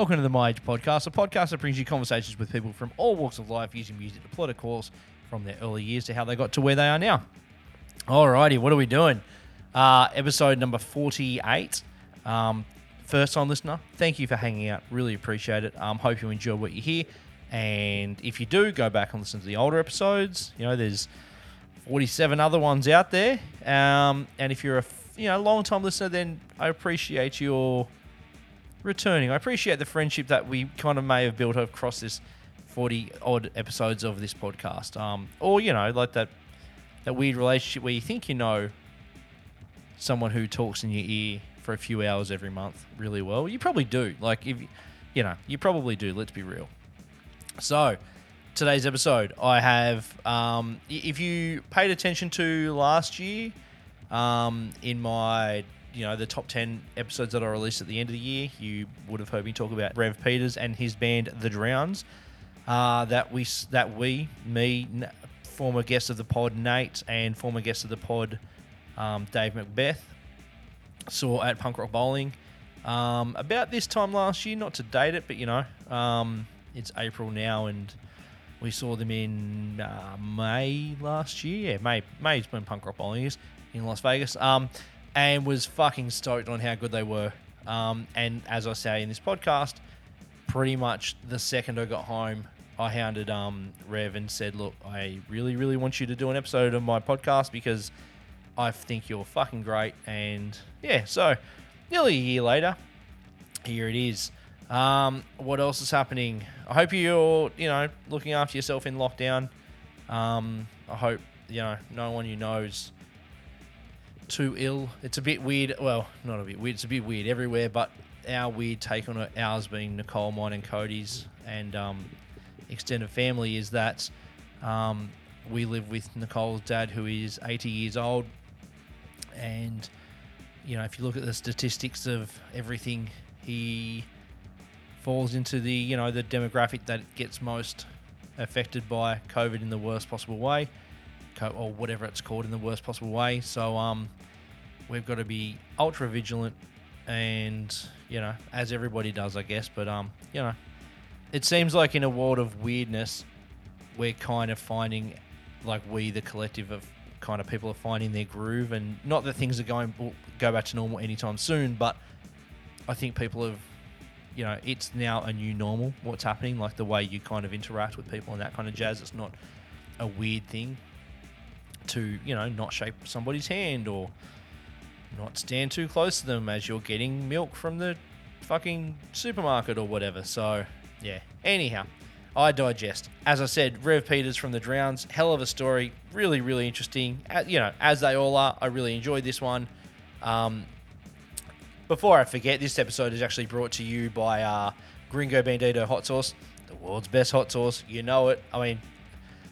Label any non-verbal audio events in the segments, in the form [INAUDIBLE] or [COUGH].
Welcome to the My Age Podcast, a podcast that brings you conversations with people from all walks of life using music to plot a course from their early years to how they got to where they are now. Alrighty, what are we doing? Uh, episode number 48. Um, first time listener, thank you for hanging out. Really appreciate it. Um, hope you enjoy what you hear. And if you do, go back and listen to the older episodes. You know, there's 47 other ones out there. Um, and if you're a you know long time listener, then I appreciate your returning. I appreciate the friendship that we kind of may have built across this 40 odd episodes of this podcast. Um, or you know, like that that weird relationship where you think you know someone who talks in your ear for a few hours every month really well. You probably do. Like if you know, you probably do. Let's be real. So, today's episode, I have. Um, if you paid attention to last year, um, in my, you know, the top ten episodes that I released at the end of the year, you would have heard me talk about Rev Peters and his band, The Drowns. Uh, that we, that we, me, former guest of the pod, Nate, and former guest of the pod, um, Dave Macbeth, saw at Punk Rock Bowling um, about this time last year. Not to date it, but you know, um, it's April now, and we saw them in uh, May last year. Yeah, May May's when Punk Rock Bowling is in Las Vegas. Um, and was fucking stoked on how good they were. Um, and as I say in this podcast, pretty much the second I got home, I hounded um, Rev and said, "Look, I really, really want you to do an episode of my podcast because I think you're fucking great." And yeah, so nearly a year later, here it is. Um, what else is happening? I hope you're, you know, looking after yourself in lockdown. Um, I hope you know no one you knows too ill. It's a bit weird. Well, not a bit weird. It's a bit weird everywhere. But our weird take on it, ours being Nicole, mine, and Cody's, and um, extended family, is that um, we live with Nicole's dad, who is 80 years old, and you know, if you look at the statistics of everything, he falls into the you know the demographic that gets most affected by COVID in the worst possible way, or whatever it's called in the worst possible way. So um, we've got to be ultra vigilant, and you know, as everybody does, I guess. But um, you know, it seems like in a world of weirdness, we're kind of finding, like we, the collective of kind of people are finding their groove, and not that things are going will go back to normal anytime soon, but I think people have, you know, it's now a new normal. What's happening, like the way you kind of interact with people and that kind of jazz. It's not a weird thing to, you know, not shake somebody's hand or not stand too close to them as you're getting milk from the fucking supermarket or whatever. So, yeah. Anyhow, I digest. As I said, Rev Peters from the Drowns, hell of a story. Really, really interesting. You know, as they all are. I really enjoyed this one. Um, before I forget, this episode is actually brought to you by uh, Gringo Bandito Hot Sauce, the world's best hot sauce. You know it. I mean,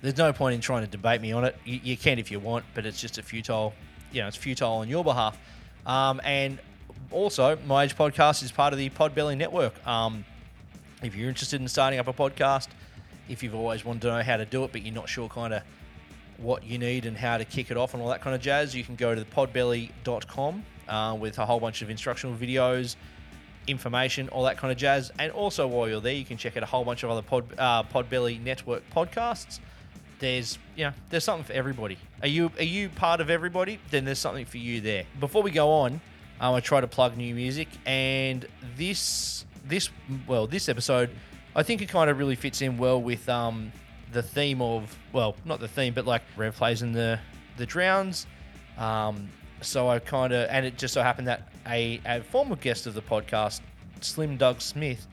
there's no point in trying to debate me on it. You, you can if you want, but it's just a futile, you know, it's futile on your behalf. Um, and also, My Age Podcast is part of the Podbelly Network. Um, if you're interested in starting up a podcast, if you've always wanted to know how to do it, but you're not sure kind of what you need and how to kick it off and all that kind of jazz, you can go to the podbelly.com uh, with a whole bunch of instructional videos, information, all that kind of jazz. And also, while you're there, you can check out a whole bunch of other Pod, uh, Podbelly Network podcasts. There's, you know, there's something for everybody. Are you are you part of everybody? Then there's something for you there. Before we go on, um, I try to plug new music, and this this well this episode, I think it kind of really fits in well with um, the theme of well not the theme but like Rev plays in the the Drowns. Um, so I kind of and it just so happened that a, a former guest of the podcast, Slim Doug Smith,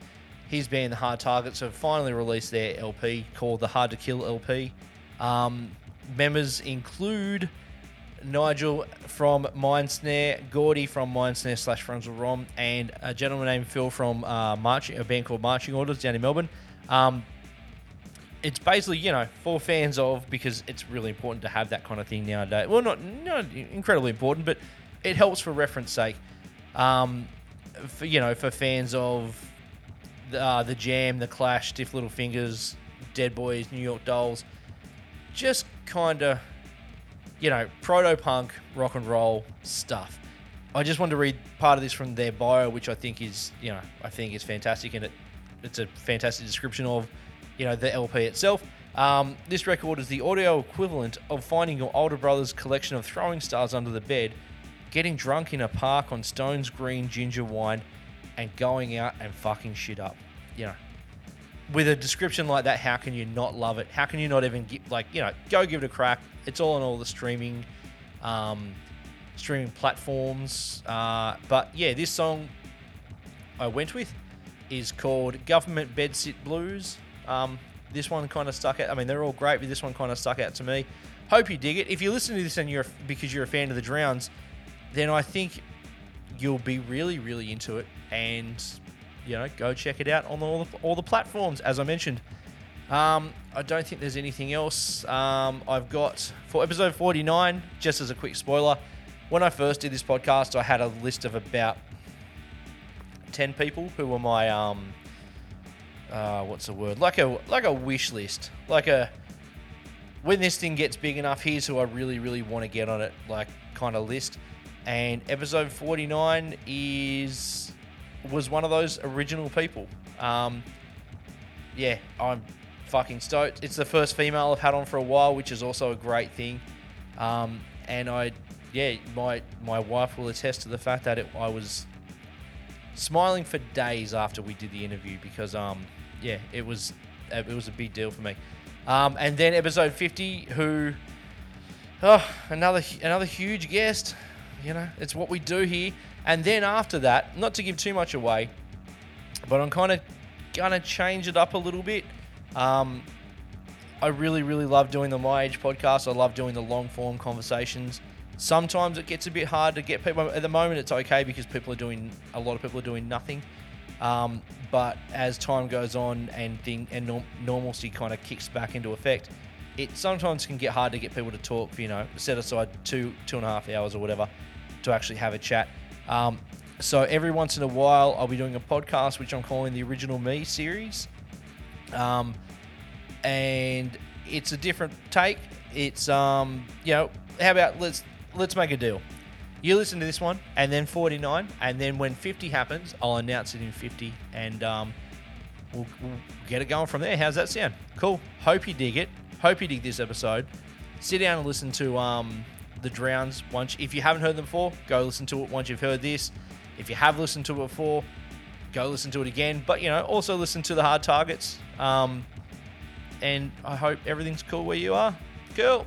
his band the Hard Targets have finally released their LP called the Hard to Kill LP. Um, members include Nigel from Mindsnare, Gordy from Mindsnare slash Frontal Rom, and a gentleman named Phil from uh, Marching, a band called Marching Orders down in Melbourne. Um, it's basically, you know, for fans of because it's really important to have that kind of thing nowadays. Well, not not incredibly important, but it helps for reference sake. Um, for you know, for fans of the, uh, the Jam, the Clash, Stiff Little Fingers, Dead Boys, New York Dolls, just kind of, you know, proto punk rock and roll stuff. I just wanted to read part of this from their bio, which I think is, you know, I think is fantastic, and it it's a fantastic description of you know the LP itself. Um, this record is the audio equivalent of finding your older brother's collection of throwing stars under the bed, getting drunk in a park on Stone's Green ginger wine, and going out and fucking shit up. You know, with a description like that, how can you not love it? How can you not even get like you know go give it a crack? It's all on all the streaming, um, streaming platforms. Uh, but yeah, this song I went with is called Government Bedsit Blues. Um, this one kind of stuck out. I mean, they're all great, but this one kind of stuck out to me. Hope you dig it. If you listen to this and you're because you're a fan of the Drowns, then I think you'll be really, really into it. And you know, go check it out on all the, all the platforms, as I mentioned. Um, I don't think there's anything else. Um, I've got for episode 49, just as a quick spoiler, when I first did this podcast, I had a list of about 10 people who were my um, uh, what's the word? Like a like a wish list. Like a when this thing gets big enough, here's who I really really want to get on it. Like kind of list. And episode 49 is was one of those original people. Um, yeah, I'm fucking stoked. It's the first female I've had on for a while, which is also a great thing. Um, and I, yeah, my my wife will attest to the fact that it, I was smiling for days after we did the interview because um, yeah, it was it was a big deal for me. Um, and then episode 50, who, oh, another another huge guest. You know, it's what we do here. And then after that, not to give too much away, but I'm kind of gonna change it up a little bit. Um, I really, really love doing the My Age podcast. I love doing the long form conversations. Sometimes it gets a bit hard to get people. At the moment, it's okay because people are doing a lot of people are doing nothing. Um, but as time goes on and thing and norm- normalcy kind of kicks back into effect, it sometimes can get hard to get people to talk. You know, set aside two two and a half hours or whatever to actually have a chat. Um, so every once in a while, I'll be doing a podcast which I'm calling the Original Me series, um, and it's a different take. It's um, you know, how about let's let's make a deal. You listen to this one, and then 49, and then when 50 happens, I'll announce it in 50, and um, we'll, we'll get it going from there. How's that sound? Cool. Hope you dig it. Hope you dig this episode. Sit down and listen to um, the Drowns. Once, if you haven't heard them before, go listen to it. Once you've heard this, if you have listened to it before, go listen to it again. But you know, also listen to the Hard Targets. Um, and I hope everything's cool where you are. Cool.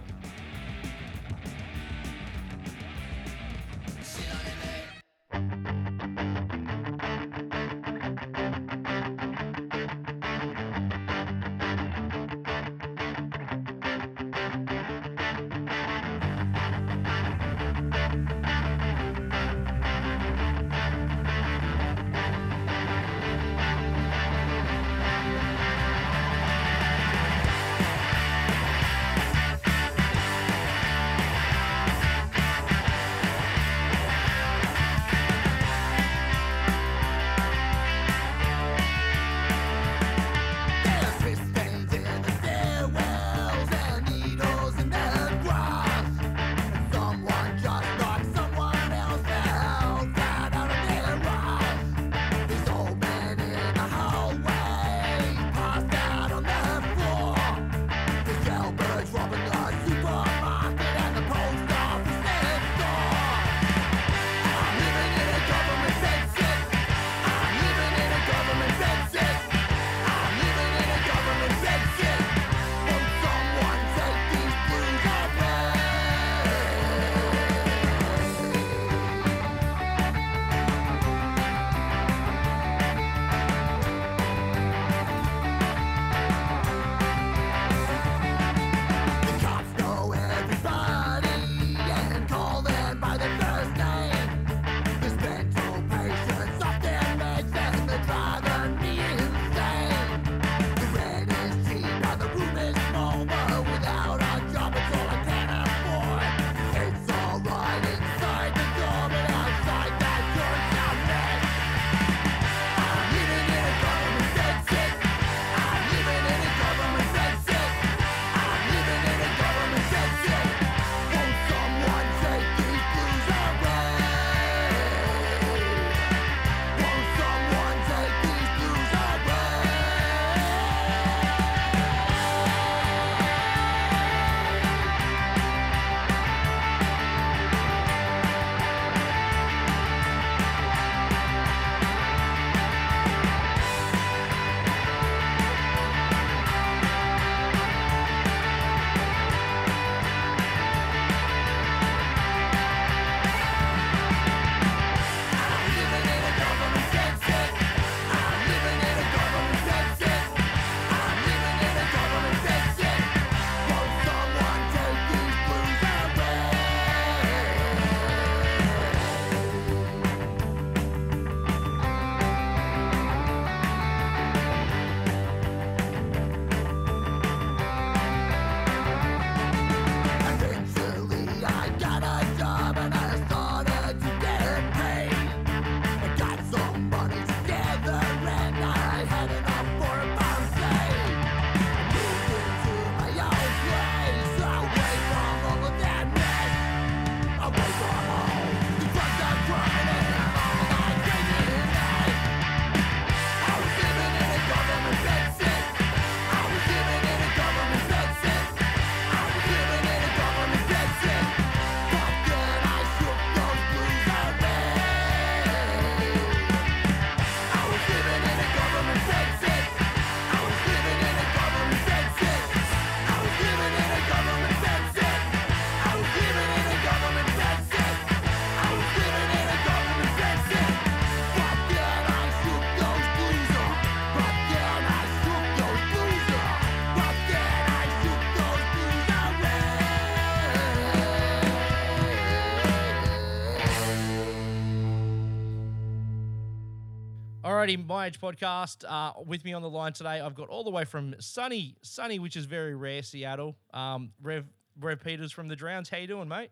Alrighty, my age podcast. Uh, with me on the line today, I've got all the way from sunny, sunny, which is very rare, Seattle. Um, Rev Rev Peters from the Drowns. How you doing, mate?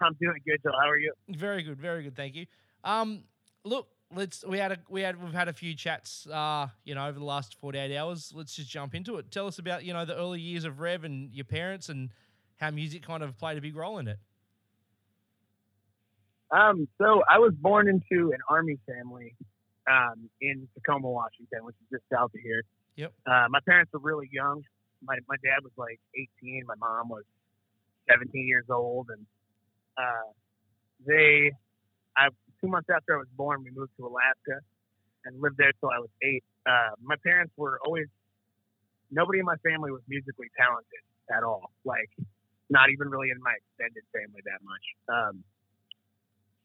I'm doing good, Joe. How are you? Very good, very good. Thank you. Um, look, let's we had a we had we've had a few chats. Uh, you know, over the last forty eight hours. Let's just jump into it. Tell us about you know the early years of Rev and your parents and how music kind of played a big role in it. Um, so I was born into an army family um, in Tacoma, Washington, which is just south of here. Yep. Uh, my parents were really young. My my dad was like 18. My mom was 17 years old, and uh, they, I two months after I was born, we moved to Alaska and lived there till I was eight. Uh, my parents were always nobody in my family was musically talented at all. Like, not even really in my extended family that much. Um,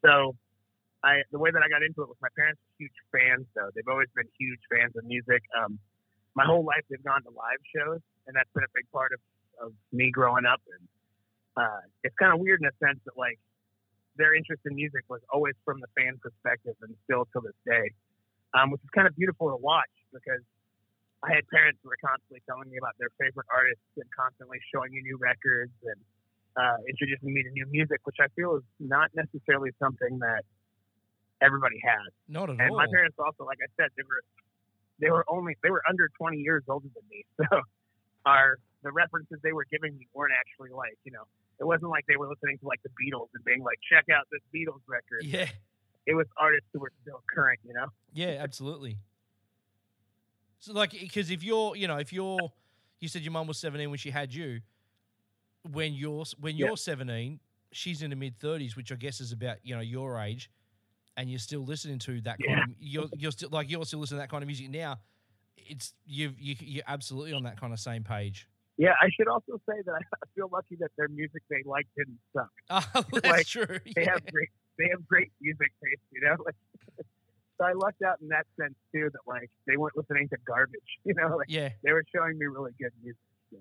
so, I the way that I got into it was my parents were huge fans. Though they've always been huge fans of music. Um, my whole life they've gone to live shows, and that's been a big part of of me growing up. And uh, it's kind of weird in a sense that like their interest in music was always from the fan perspective, and still to this day, um, which is kind of beautiful to watch because I had parents who were constantly telling me about their favorite artists and constantly showing me new records and uh, introducing me to new music, which I feel is not necessarily something that everybody has. Not at And all. my parents also, like I said, they were they were only they were under 20 years older than me, [LAUGHS] so our the references they were giving me weren't actually like you know it wasn't like they were listening to like the Beatles and being like check out this Beatles record. yeah, It was artists who were still current, you know. yeah, absolutely. So like, because if you're, you know, if you're, you said your mom was seventeen when she had you. When you're when you're seventeen, she's in the mid thirties, which I guess is about you know your age, and you're still listening to that kind of you're you're still like you're still listening to that kind of music now. It's you you you're absolutely on that kind of same page. Yeah, I should also say that I feel lucky that their music they like didn't suck. [LAUGHS] Oh, [LAUGHS] that's Like, true. They yeah. have great they have great music taste, you know. Like, [LAUGHS] so I lucked out in that sense too. That like they weren't listening to garbage, you know. Like yeah. they were showing me really good music. So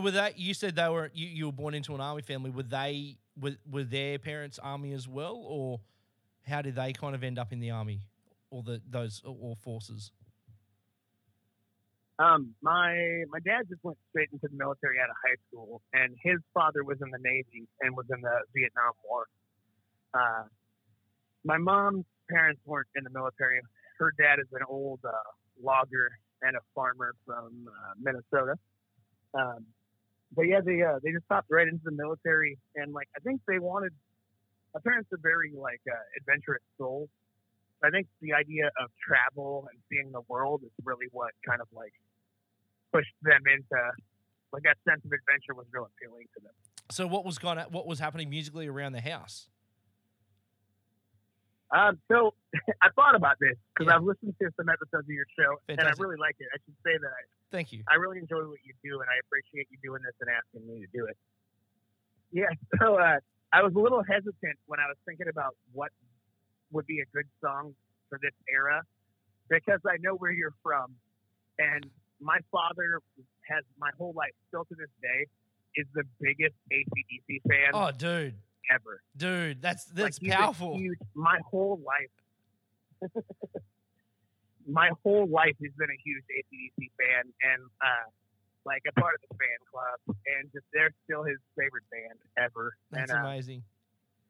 with that, you said they were you, you were born into an army family. Were they were, were their parents army as well, or how did they kind of end up in the army, or the those or forces? Um, my my dad just went straight into the military out of high school, and his father was in the Navy and was in the Vietnam War. Uh, my mom's parents weren't in the military. Her dad is an old uh, logger and a farmer from uh, Minnesota. Um, but yeah, they uh, they just popped right into the military, and like I think they wanted. My parents are very like uh, adventurous souls. I think the idea of travel and seeing the world is really what kind of like pushed them into like that sense of adventure was real appealing to them. So what was going what was happening musically around the house? Um, so [LAUGHS] I thought about this because Yeah. I've listened to some episodes of your show and I really like it. I should say that I, Thank you. I really enjoy what you do and I appreciate you doing this and asking me to do it. Yeah, [LAUGHS] so uh, I was a little hesitant when I was thinking about what would be a good song for this era because I know where you're from and my father has my whole life still to this day is the biggest ACDC fan Oh, dude, ever. dude, that's that's a powerful. huge- my whole life, [LAUGHS] my whole life, he's been a huge ACDC fan, and uh, like a part of the fan club, and just they're still his favorite band ever. That's and uh, amazing.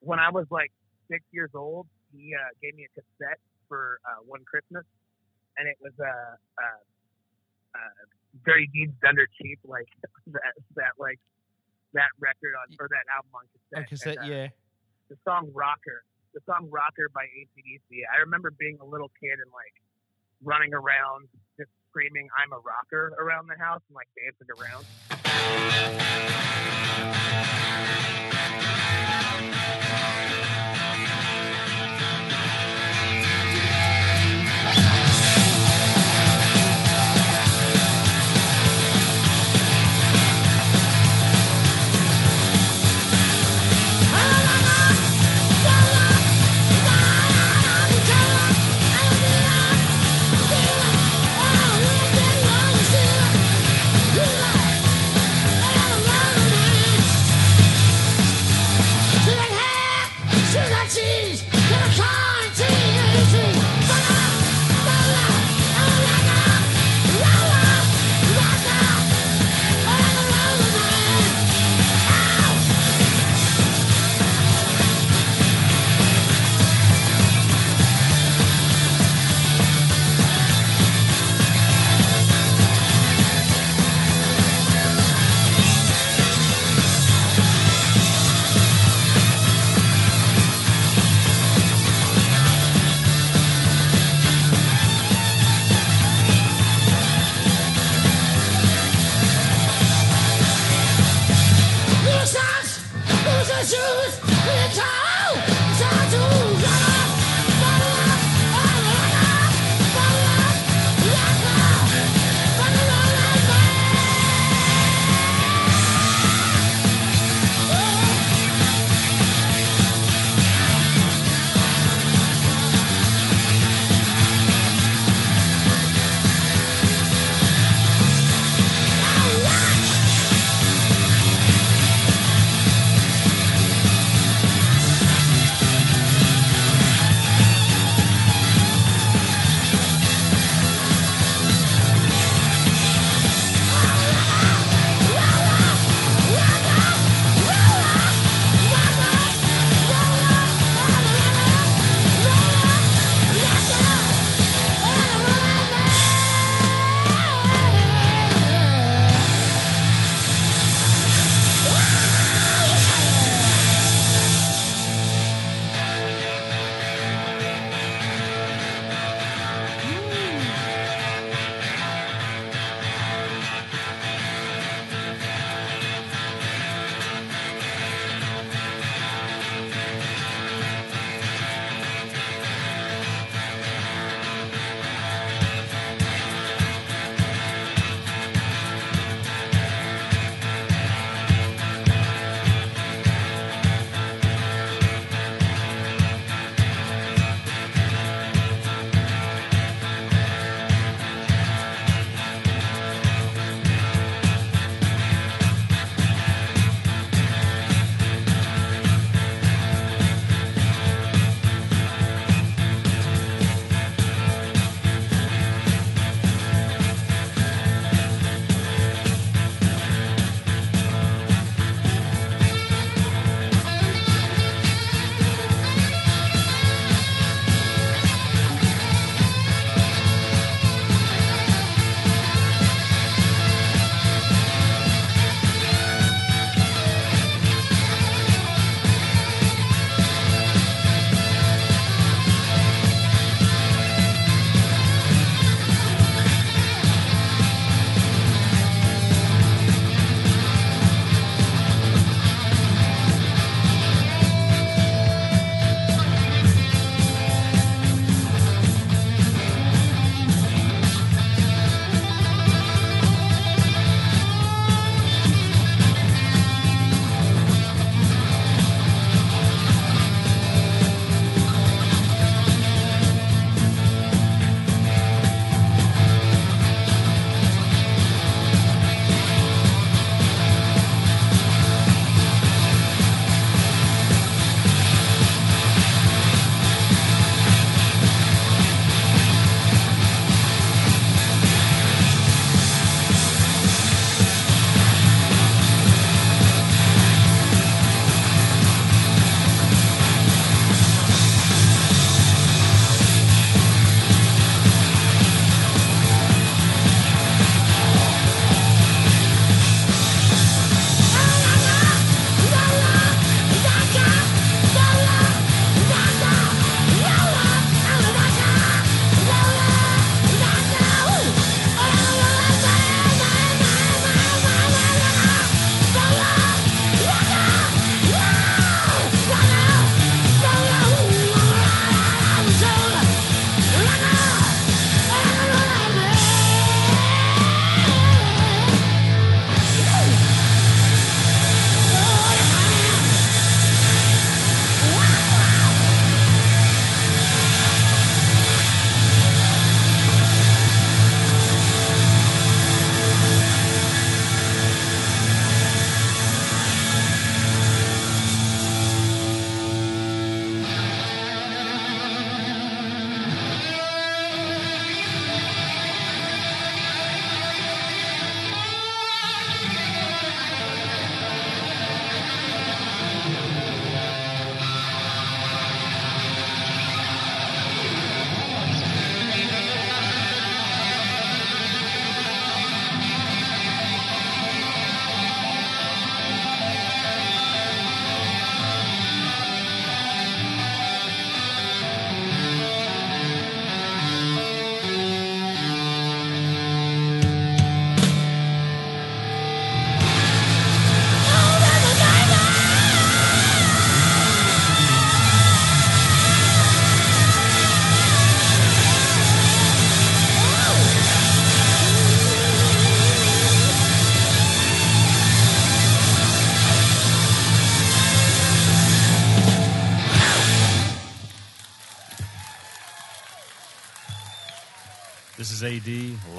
when I was like six years old, he uh, gave me a cassette for uh, one Christmas, and it was uh, uh, uh, Dirty Deeds Done Dirt Cheap, like [LAUGHS] that, that like that record on or that album on cassette. On cassette, And, uh, yeah. the song Rocker, the song Rocker by ACDC. I remember being a little kid and like running around just screaming I'm a rocker around the house and like dancing around.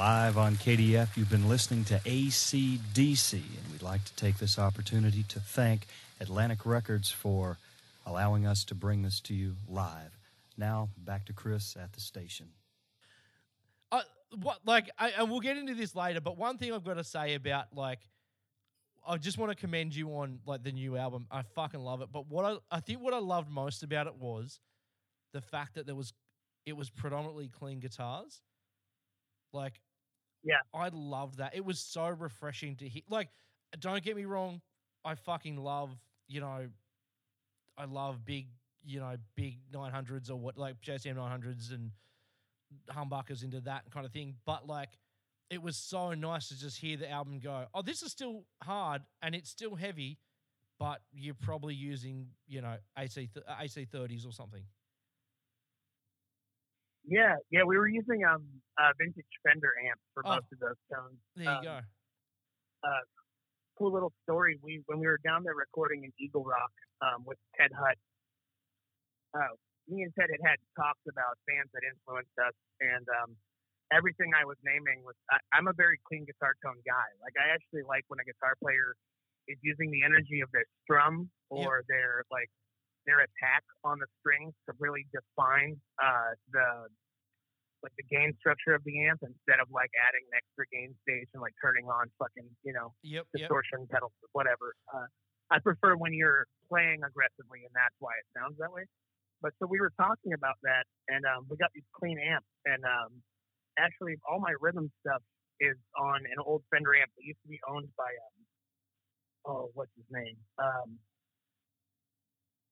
Live on KDF. You've been listening to ACDC, and we'd like to take this opportunity to thank Atlantic Records for allowing us to bring this to you live. Now, back to Chris at the station. Uh, what like, I, and we'll get into this later. But one thing I've got to say about like, I just want to commend you on like the new album. I fucking love it. But what I, I think what I loved most about it was the fact that there was it was predominantly clean guitars. Like, Yeah. I loved that. It was so refreshing to hear. Like, don't get me wrong, I fucking love you know, I love big you know big nine hundreds or what like JCM nine hundreds and humbuckers into that kind of thing. But like, it was so nice to just hear the album go. Oh, this is still hard and it's still heavy, but you're probably using you know AC AC thirties or something. Yeah, yeah, we were using um a vintage Fender amp for Oh. most of those tones. There you Um, go. Cool little story. We when we were down there recording in Eagle Rock um, with Ted Hutt, uh, me and Ted had had talks about bands that influenced us, and um, everything I was naming was. I, I'm a very clean guitar tone guy. Like I actually like when a guitar player is using the energy of their strum or their like their attack on the strings to really define uh, the like the gain structure of the amp instead of like adding an extra gain stage and like turning on fucking you know Yep, yep. distortion pedals or whatever. Uh, I prefer when you're playing aggressively, and that's why it sounds that way. But so we were talking about that, and um, we got these clean amps, and um, actually all my rhythm stuff is on an old Fender amp that used to be owned by um, oh, what's his name? Um,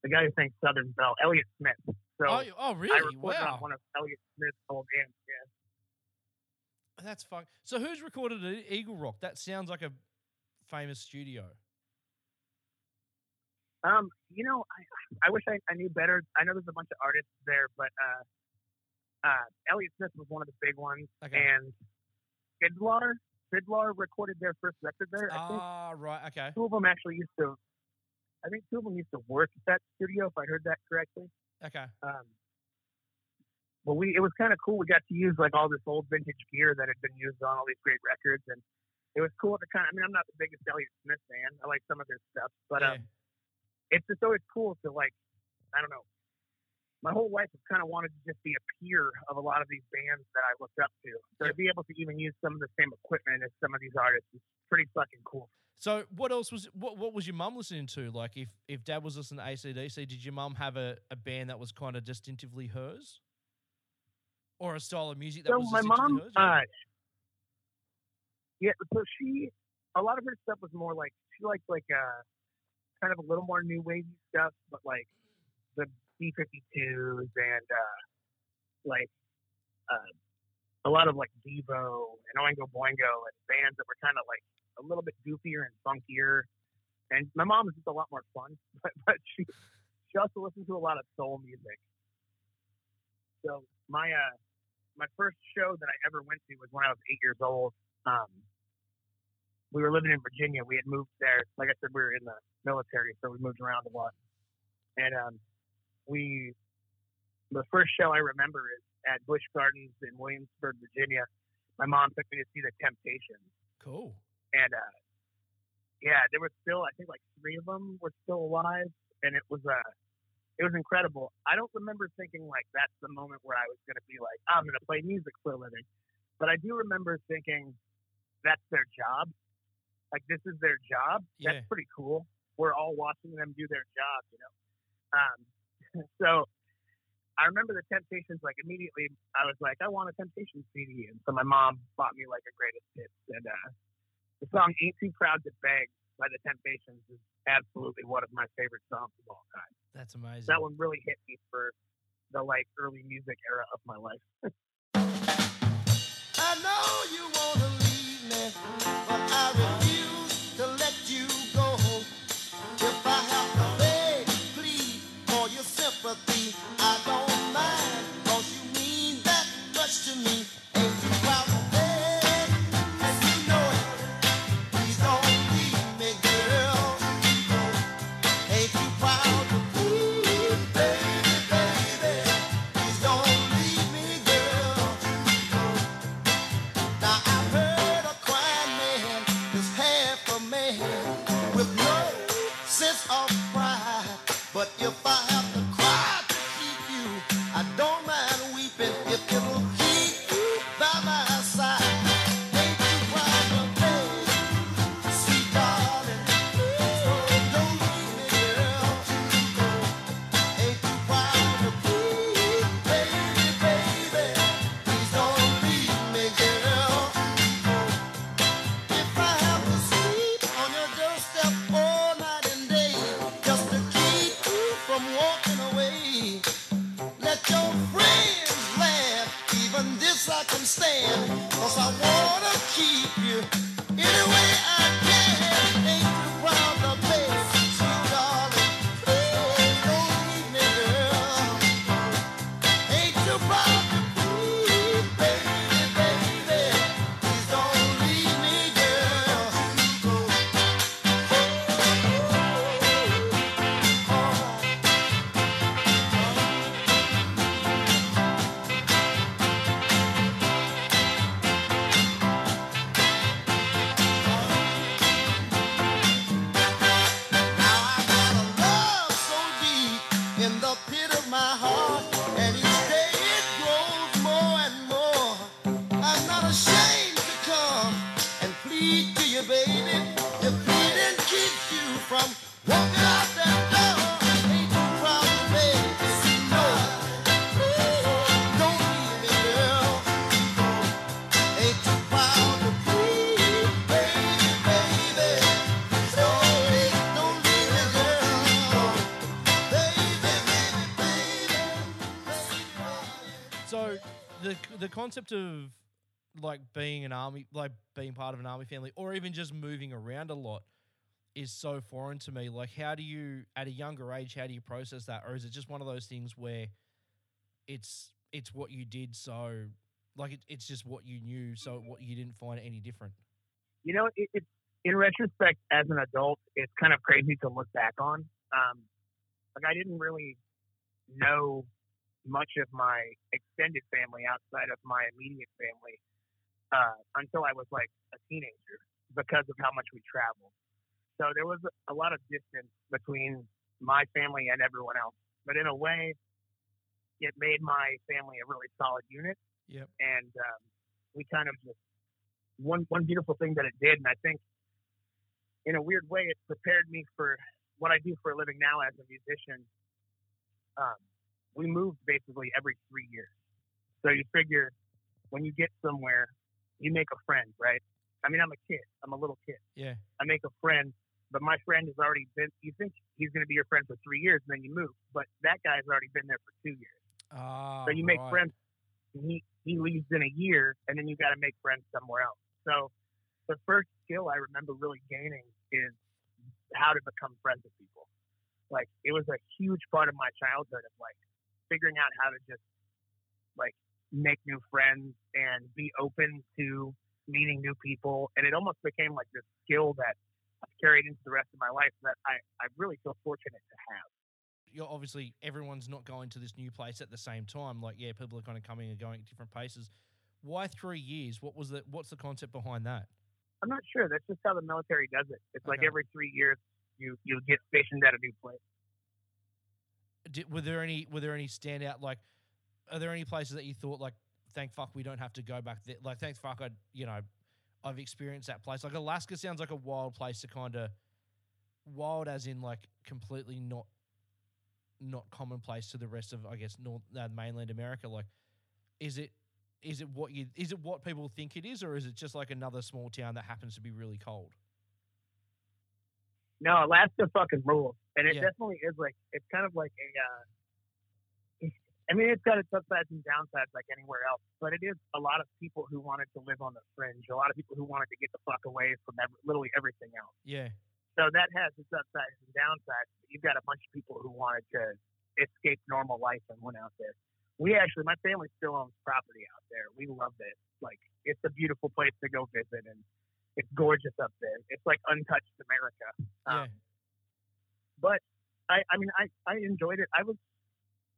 the guy who sang Southern Belle, Elliott Smith. So Oh, oh, I really? recorded Wow, on one of Elliott Smith's old amps. Yeah. that's fun. So, who's recorded at Eagle Rock? That sounds like a famous studio. Um, you know, I, I wish I, I knew better. I know there's a bunch of artists there, but uh, uh, Elliott Smith was one of the big ones, Okay. and FIDLAR, FIDLAR recorded their first record there. I think Ah, right. Okay. two of them actually used to. I think two of them used to work at that studio, if I heard that correctly. Okay. Um, but we, it was kind of cool. We got to use like all this old vintage gear that had been used on all these great records, and it was cool to kind of. I mean, I'm not the biggest Elliott Smith fan. I like some of their stuff, but yeah. um, it's just always cool to like I don't know. My whole life I've kind of wanted to just be a peer of a lot of these bands that I looked up to. So to be able to even use some of the same equipment as some of these artists is pretty fucking cool. So, what else was what? What was your mum listening to? Like, if if dad was listening to ACDC, did your mum have a, a band that was kind of distinctively hers, or a style of music that So was my mom, hers? Yeah. uh, yeah. So she, a lot of her stuff was more like she liked like uh, kind of a little more new wavy stuff, but like the B52s and uh, like uh, a lot of like Devo and Oingo Boingo and bands that were kind of like a little bit goofier and funkier. And my mom was just a lot more fun, [LAUGHS] but, but she she also listened to a lot of soul music. So my uh my first show that I ever went to was when I was eight years old. Um, we were living in Virginia. We had moved there. Like I said, we were in the military, so we moved around a lot. And um, we, the first show I remember is at Busch Gardens in Williamsburg, Virginia. My mom took me to see the Temptations, Cool. And uh, yeah, there was still I think like three of them were still alive, and it was uh, it was incredible. I don't remember thinking like that's the moment where I was going to be like I'm going to play music for a living, but I do remember thinking that's their job. Like this is their job. Yeah. That's pretty cool. We're all watching them do their job, you know. Um, [LAUGHS] so I remember the Temptations. Like immediately, I was like, I want a Temptations CD, and so my mom bought me like a greatest hits, and uh, the song "Ain't Too Proud to Beg" by the Temptations is absolutely one of my favorite songs of all time. That's amazing. That one really hit me for the like early music era of my life. [LAUGHS] I know you wanna leave me, but I refuse to let you go. If I have to beg, plead for your sympathy, concept of like being an army, like being part of an army family, or even just moving around a lot, is so foreign to me. Like, how do you, at a younger age, how do you process that, or is it just one of those things where it's it's what you did, so like it, it's just what you knew, so what you didn't find any different. you know, it, it's in retrospect as an adult, it's kind of crazy to look back on. Um, like I didn't really know much of my extended family outside of my immediate family uh, until I was like a teenager because of how much we traveled. So there was a lot of distance between my family and everyone else. But in a way, it made my family a really solid unit Yep. and um, we kind of just one one beautiful thing that it did, and I think in a weird way it prepared me for what I do for a living now as a musician. Um, we moved basically every three years, so you figure when you get somewhere, you make a friend, right? I mean, I'm a kid, I'm a little kid. Yeah. I make a friend, but my friend has already been. You think he's going to be your friend for three years, and then you move, but that guy's already been there for two years. Ah. So you make right. friends. And he he leaves in a year, and then you got to make friends somewhere else. So the first skill I remember really gaining is how to become friends with people. Like it was a huge part of my childhood of like figuring out how to just like make new friends and be open to meeting new people, and it almost became like this skill that I've carried into the rest of my life that I I really feel fortunate to have. you're obviously everyone's not going to this new place at the same time. Like, yeah, people are kind of coming and going at different paces. Why three years? What was the what's the concept behind that? I'm not sure. That's just how the military does it. It's like every three years you you get stationed at a new place. Did, were there any were there any standout like are there any places that you thought like thank fuck we don't have to go back there like thanks fuck I you know I've experienced that place. Like Alaska sounds like a wild place to kind of wild as in like completely not not commonplace to the rest of I guess North uh, mainland America. Like is it is it what you is it what people think it is or is it just like another small town that happens to be really cold No, Alaska fucking rules, and it Yeah. definitely is like it's kind of like a. Uh, [LAUGHS] I mean, it's got its upsides and downsides like anywhere else, but it is a lot of people who wanted to live on the fringe. A lot of people who wanted to get the fuck away from every, literally everything else. yeah So that has its upsides and downsides. But you've got a bunch of people who wanted to escape normal life and went out there. We actually, my family still owns property out there. We love it. Like, it's a beautiful place to go visit, and it's gorgeous up there. It's like untouched America. yeah Um, but I, I mean, I, I enjoyed it. I was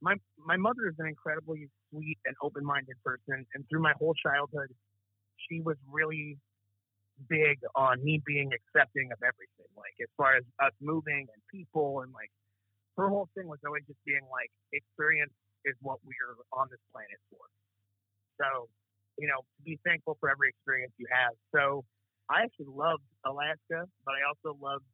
my my mother is an incredibly sweet and open minded person, and through my whole childhood, she was really big on me being accepting of everything. Like as far as us moving and people, and like her whole thing was always just being like, experience is what we're on this planet for. So, you know, be thankful for every experience you have. So, I actually loved Alaska, but I also loved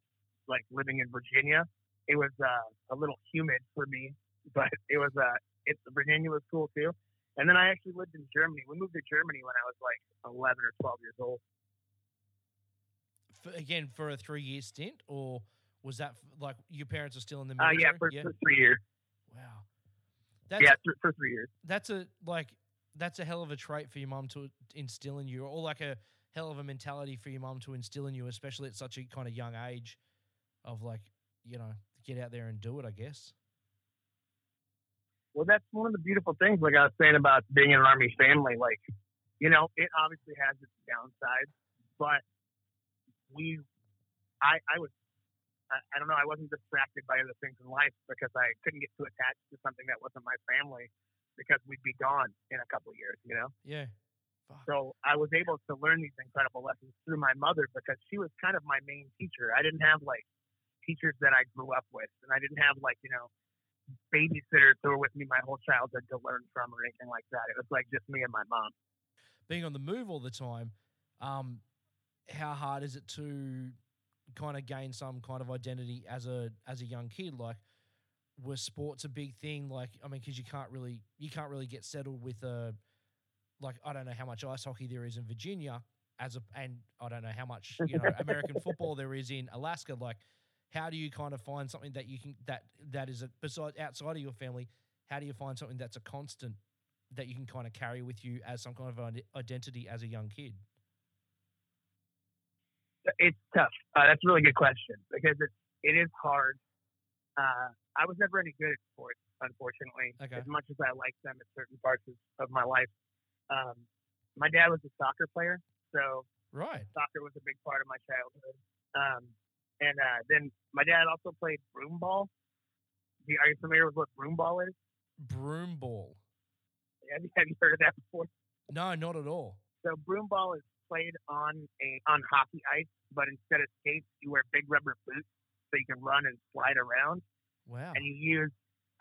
like living in Virginia. It was uh, a little humid for me, [LAUGHS] but it was uh, it Virginia was cool too. And then I actually lived in Germany. We moved to Germany when I was like 11 or 12 years old. for, again for a three year stint or was that like your parents are still in the Uh, yeah, for, for three years. wow that's yeah, th- for three years. that's a like that's a hell of a trait for your mom to instill in you, or like a hell of a mentality for your mum to instill in you, especially at such a kind of young age, of like you know get out there and do it. I guess. Well, that's one of the beautiful things, like I was saying about being in an army family. Like, you know, it obviously has its downsides, but we, I, I was, I, I don't know, I wasn't distracted by other things in life because I couldn't get too attached to something that wasn't my family because we'd be gone in a couple of years, you know? Yeah. Fuck. So I was able to learn these incredible lessons through my mother because she was kind of my main teacher. I didn't have like teachers that I grew up with, and I didn't have like, you know, babysitters who were with me my whole childhood to learn from or anything like that. It was like just me and my mom. Being on the move all the time, um, how hard is it to kind of gain some kind of identity as a as a young kid? Like, was sports a big thing? Like, I mean, because you can't really you can't really get settled with a like I don't know how much ice hockey there is in Virginia as a and I don't know how much [LAUGHS] you know American football there is in Alaska. Like, how do you kind of find something that you can that that is a besides outside of your family? How do you find something that's a constant that you can kind of carry with you as some kind of an identity as a young kid? It's tough. Uh, that's a really good question because it it is hard. Uh, I was never any good at sports, unfortunately. Okay. As much as I liked them in certain parts of, of my life. Um, my dad was a soccer player, so Right. soccer was a big part of my childhood. Um, and uh, then my dad also played broom ball. Are you familiar with what broom ball is? Broom ball. Have [LAUGHS] you, have you heard of that before? No, not at all. So broom ball is played on a on hockey ice, but instead of skates, you wear big rubber boots so you can run and slide around, Wow. and you use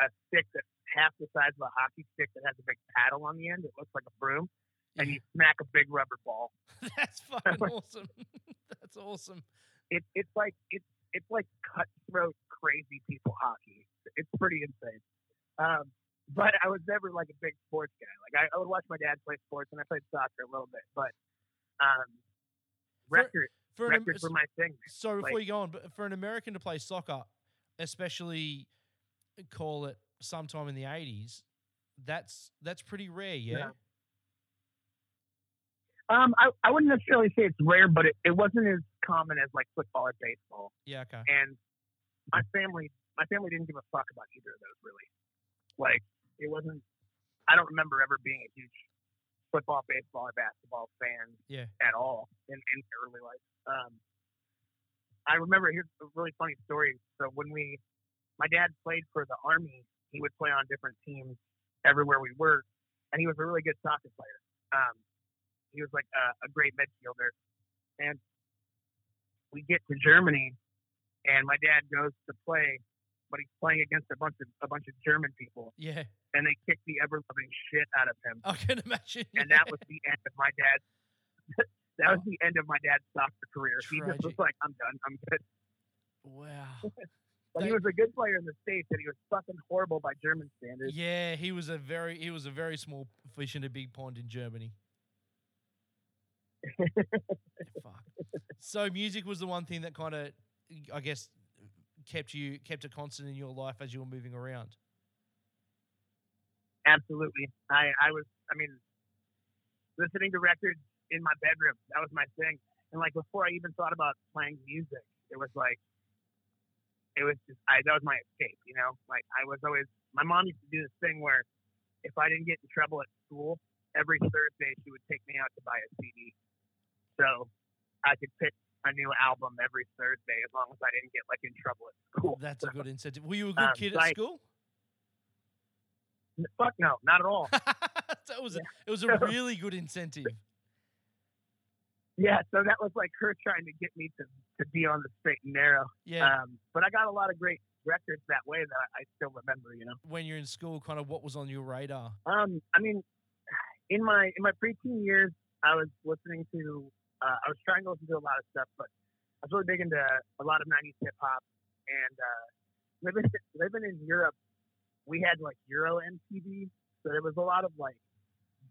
a stick that's half the size of a hockey stick that has a big paddle on the end. It looks like a broom, and you smack a big rubber ball. [LAUGHS] That's fucking awesome. [LAUGHS] That's awesome. It, it's like it's it's like cutthroat, crazy people hockey. It's pretty insane. Um, but I was never like a big sports guy. Like I, I would watch my dad play sports, and I played soccer a little bit, but um, For- record For an, records were my thing. so before you go on, but for an American to play soccer, especially call it sometime in the eighties, that's that's pretty rare, yeah. Yeah. Um, I, I wouldn't necessarily say it's rare, but it, it wasn't as common as like football or baseball. Yeah, okay. And my family, my family didn't give a fuck about either of those really. Like it wasn't. I don't remember ever being a huge football, baseball, or basketball fan Yeah. at all in, in early life. Um, I remember here's a really funny story. So when we, my dad played for the army, he would play on different teams everywhere we were, and he was a really good soccer player. Um, he was like a, a great midfielder, and we get to Germany, and my dad goes to play, but he's playing against a bunch of a bunch of German people, Yeah. and they kick the ever loving shit out of him I can imagine. and that was the end of my dad's. [LAUGHS] that was the end of my dad's soccer career. He just was like, "I'm done. I'm good." Wow. [LAUGHS] But he was a good player in the states, and he was fucking horrible by German standards. Yeah, he was a very he was a very small fish in a big pond in Germany. [LAUGHS] Fuck. So music was the one thing that kind of, I guess, kept you kept a constant in your life as you were moving around. Absolutely. I, I was. I mean, listening to records in my bedroom. That was my thing. And like before I even thought about playing music, it was like, it was just. I that was my escape. You know, like I was always. My mom used to do this thing where, if I didn't get in trouble at school, every Thursday she would take me out to buy a CD. So I could pick a new album every Thursday as long as I didn't get like in trouble at school. That's a good incentive. Were you a good Um, kid at I- school? Fuck no, not at all. [LAUGHS] so it was a, it was a really good incentive. Yeah, so that was like her trying to get me to, to be on the straight and narrow. Yeah. Um, but I got a lot of great records that way that I still remember, you know. when you're in school, kind of what was on your radar? Um, I mean, in my in my preteen years, I was listening to, uh, I was trying to listen to a lot of stuff, but I was really big into a lot of '90s hip hop. And uh, living living in Europe, we had like Euro MTV, so there was a lot of like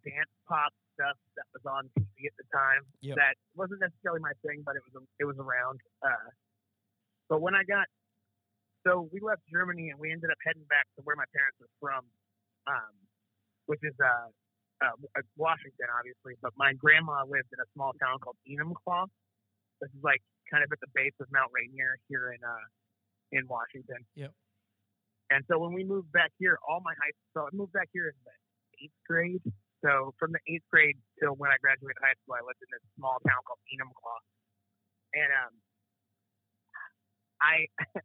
dance pop stuff that was on TV at the time. Yep. That wasn't necessarily my thing, but it was it was around. Uh, but when I got so we left Germany and we ended up heading back to where my parents were from, um, which is uh, uh, Washington, obviously. But my grandma lived in a small town called Enumclaw. This is like kind of at the base of Mount Rainier here in uh, in Washington. Yep. And so when we moved back here, all my high so I moved back here in the eighth grade. So from the eighth grade till when I graduated high school, I lived in this small town called Enumclaw. And um, I [LAUGHS]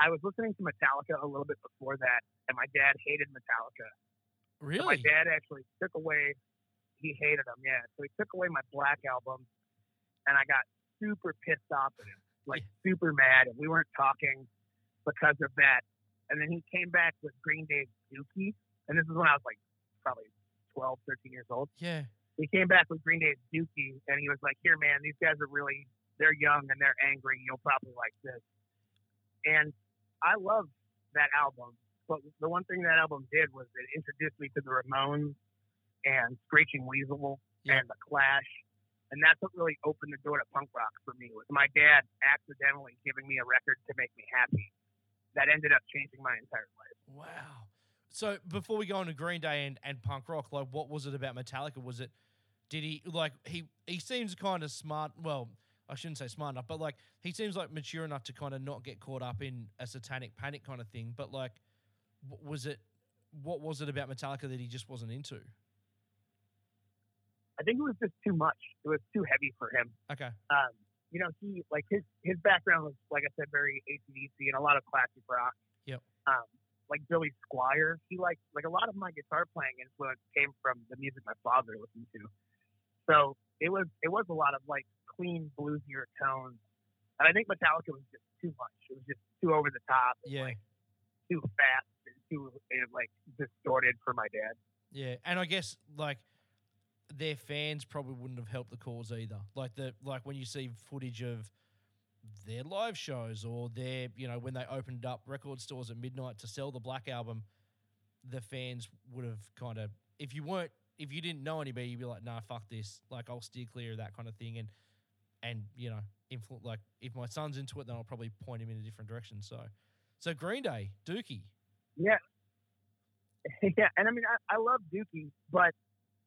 I was listening to Metallica a little bit before that, and my dad hated Metallica. So my Really? dad actually took away. He hated them, yeah. So he took away my Black album, and I got super pissed off at him, like super mad, and we weren't talking because of that. And then he came back with Green Day's Dookie, and this is when I was like probably 12, 13 years old. Yeah. He came back with Green Day's Dookie, and he was like, "Here, man, these guys are really they're young and they're angry. You'll probably like this. And I love that album. But the one thing that album did was it introduced me to the Ramones and Screeching Weasel Yeah. and the Clash. And that's what really opened the door to punk rock for me was my dad accidentally giving me a record to make me happy. That ended up changing my entire life. Wow. So before we go into Green Day and, and punk rock, like what was it about Metallica? Was it did he like he he seems kind of smart well, I shouldn't say smart enough, but like he seems like mature enough to kind of not get caught up in a satanic panic kind of thing. But like was it what was it about Metallica that he just wasn't into? I think it was just too much. It was too heavy for him. Okay. um, you know, he like his his background was like I said, very ACDC and a lot of classic rock. Yep. Um, like Billy Squier, he liked like a lot of my guitar playing influence came from the music my father listened to. So it was it was a lot of like clean bluesier tones, and I think Metallica was just too much. It was just too over the top, and, Yeah. like too fast, and too uh, like distorted for my dad. Yeah, and I guess like their fans probably wouldn't have helped the cause either. Like the like when you see footage of their live shows or their you know when they opened up record stores at midnight to sell the Black album, the fans would have kind of if you weren't if you didn't know anybody, you'd be like, nah, fuck this. Like I'll steer clear of that kind of thing and and you know influ- like if my son's into it, then I'll probably point him in a different direction. So so Green Day, Dookie. Yeah. [LAUGHS] yeah, and I mean, I, I love Dookie, but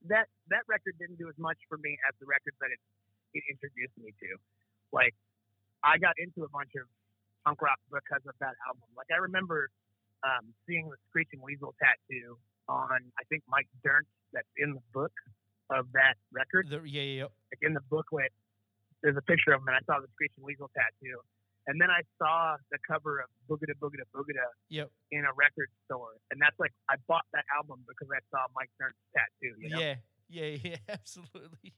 that that record didn't do as much for me as the records that it, it introduced me to. Like, I got into a bunch of punk rock because of that album. Like, I remember um, seeing the Screeching Weasel tattoo on, I think, Mike Dirnt that's in the book of that record. The, yeah, yeah, yeah. Like, in the booklet, there's a picture of him, and I saw the Screeching Weasel tattoo. And then I saw the cover of Boogada Boogada Boogada Yep. in a record store, and that's like I bought that album because I saw Mike Dirnt's tattoo. You know? Yeah, yeah, [LAUGHS] yeah, absolutely.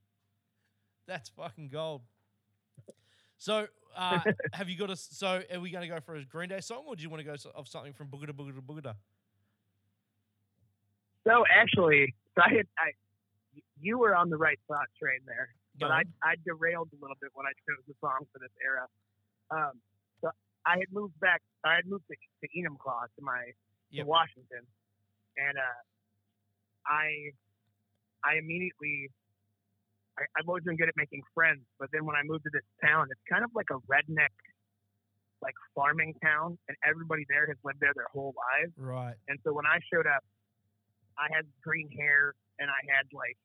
That's fucking gold. So, uh, [LAUGHS] have you got a? So, are we going to go for a Green Day song, or do you want to go so- of something from Boogada Boogada Boogada? So actually, so I, had, I, you were on the right thought train there, but I. I derailed a little bit when I chose the song for this era. Um, so I had moved back. I had moved to, to Enumclaw to my Yep. to Washington, and uh, I, I immediately. I, I've always been good at making friends, but then when I moved to this town, it's kind of like a redneck, like farming town, and everybody there has lived there their whole lives. Right. And so when I showed up, I had green hair and I had like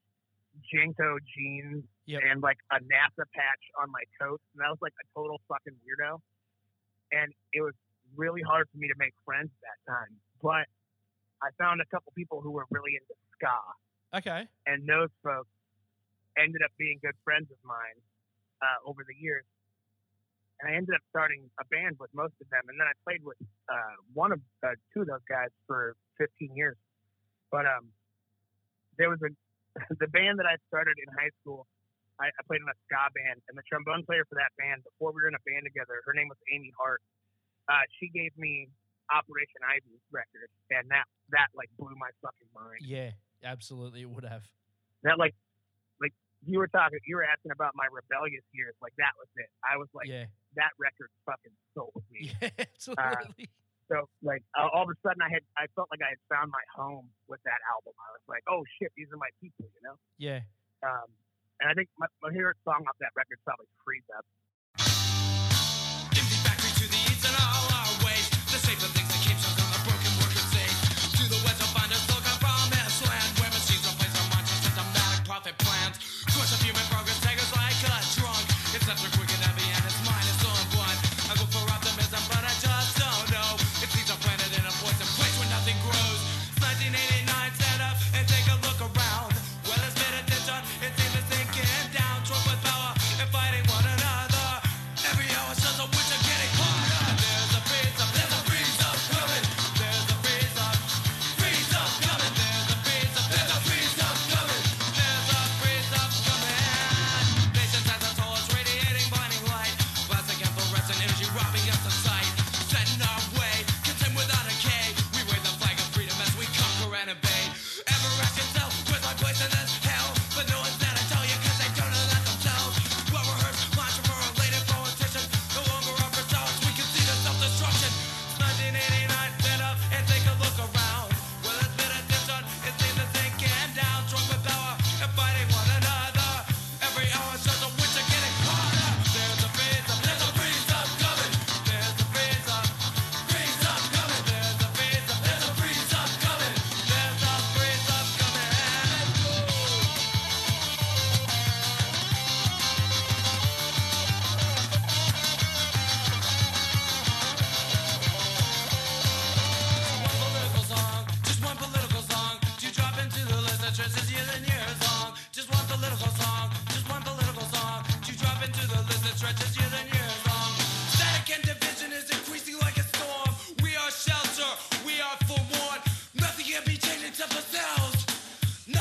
JNCO jeans Yep. and like a NASA patch on my coat. And I was like a total fucking weirdo. And it was really hard for me to make friends at that time. But I found a couple people who were really into ska. Okay. And those folks ended up being good friends of mine uh, over the years. And I ended up starting a band with most of them. And then I played with uh, one of uh, two of those guys for 15 years. But um, there was a [LAUGHS] the band that I started in high school. I, I played in a ska band, and the trombone player for that band, before we were in a band together, her name was Amy Hart. Uh, she gave me Operation Ivy record, and that that like blew my fucking mind. Yeah, absolutely, it would have. That like like you were talking, you were asking about my rebellious years. Like that was it. I was like yeah, that record fucking sold me. yeah, [LAUGHS] absolutely. So like uh, all of a sudden I had I felt like I had found my home with that album. I was like, oh shit, these are my people, you know. yeah. Um, and I think my, my favorite song off that record is probably "Freeze Up." Empty factory to the east and all our ways. The safer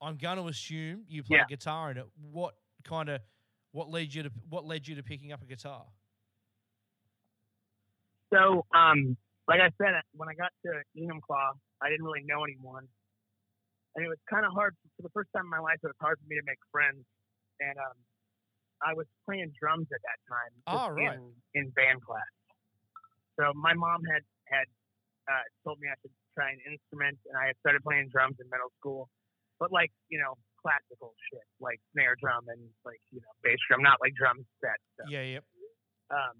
I'm going to assume you played Yeah. guitar in it. What kind of what led you to what led you to picking up a guitar? So, um, like I said, when I got to Enumclaw, I didn't really know anyone, and it was kind of hard for the first time in my life. It was hard for me to make friends, and um, I was playing drums at that time. Oh, right. In, in band class. So my mom had had uh, told me I should try an instrument, and I had started playing drums in middle school, but like you know classical shit, like snare drum and like you know bass drum, not like drum set stuff. Yeah, yep. Um,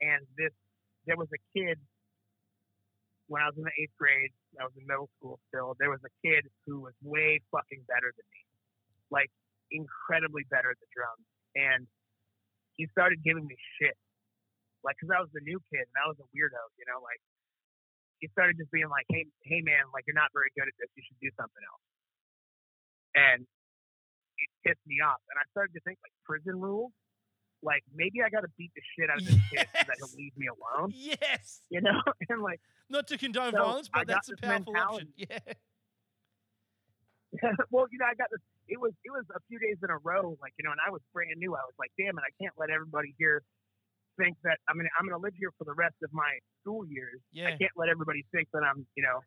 and this, there was a kid when I was in the eighth grade. I was in middle school still. There was a kid who was way fucking better than me, like incredibly better at the drums. And he started giving me shit, like because I was the new kid and I was a weirdo, you know. Like he started just being like, "Hey, hey, man, like you're not very good at this. You should do something else." And it pissed me off, and I started to think like prison rules. Like maybe I got to beat the shit out of this kid so that he'll leave me alone, Yes. you know. [LAUGHS] and like, Not to condone So, violence, but got that's a powerful option. mentality. Yeah. [LAUGHS] well, you know, I got this. It was it was a few days in a row, like you know, and I was brand new. I was like, damn it, I can't let everybody here think that I'm gonna I'm gonna live here for the rest of my school years. Yeah. I can't let everybody think that I'm, you know,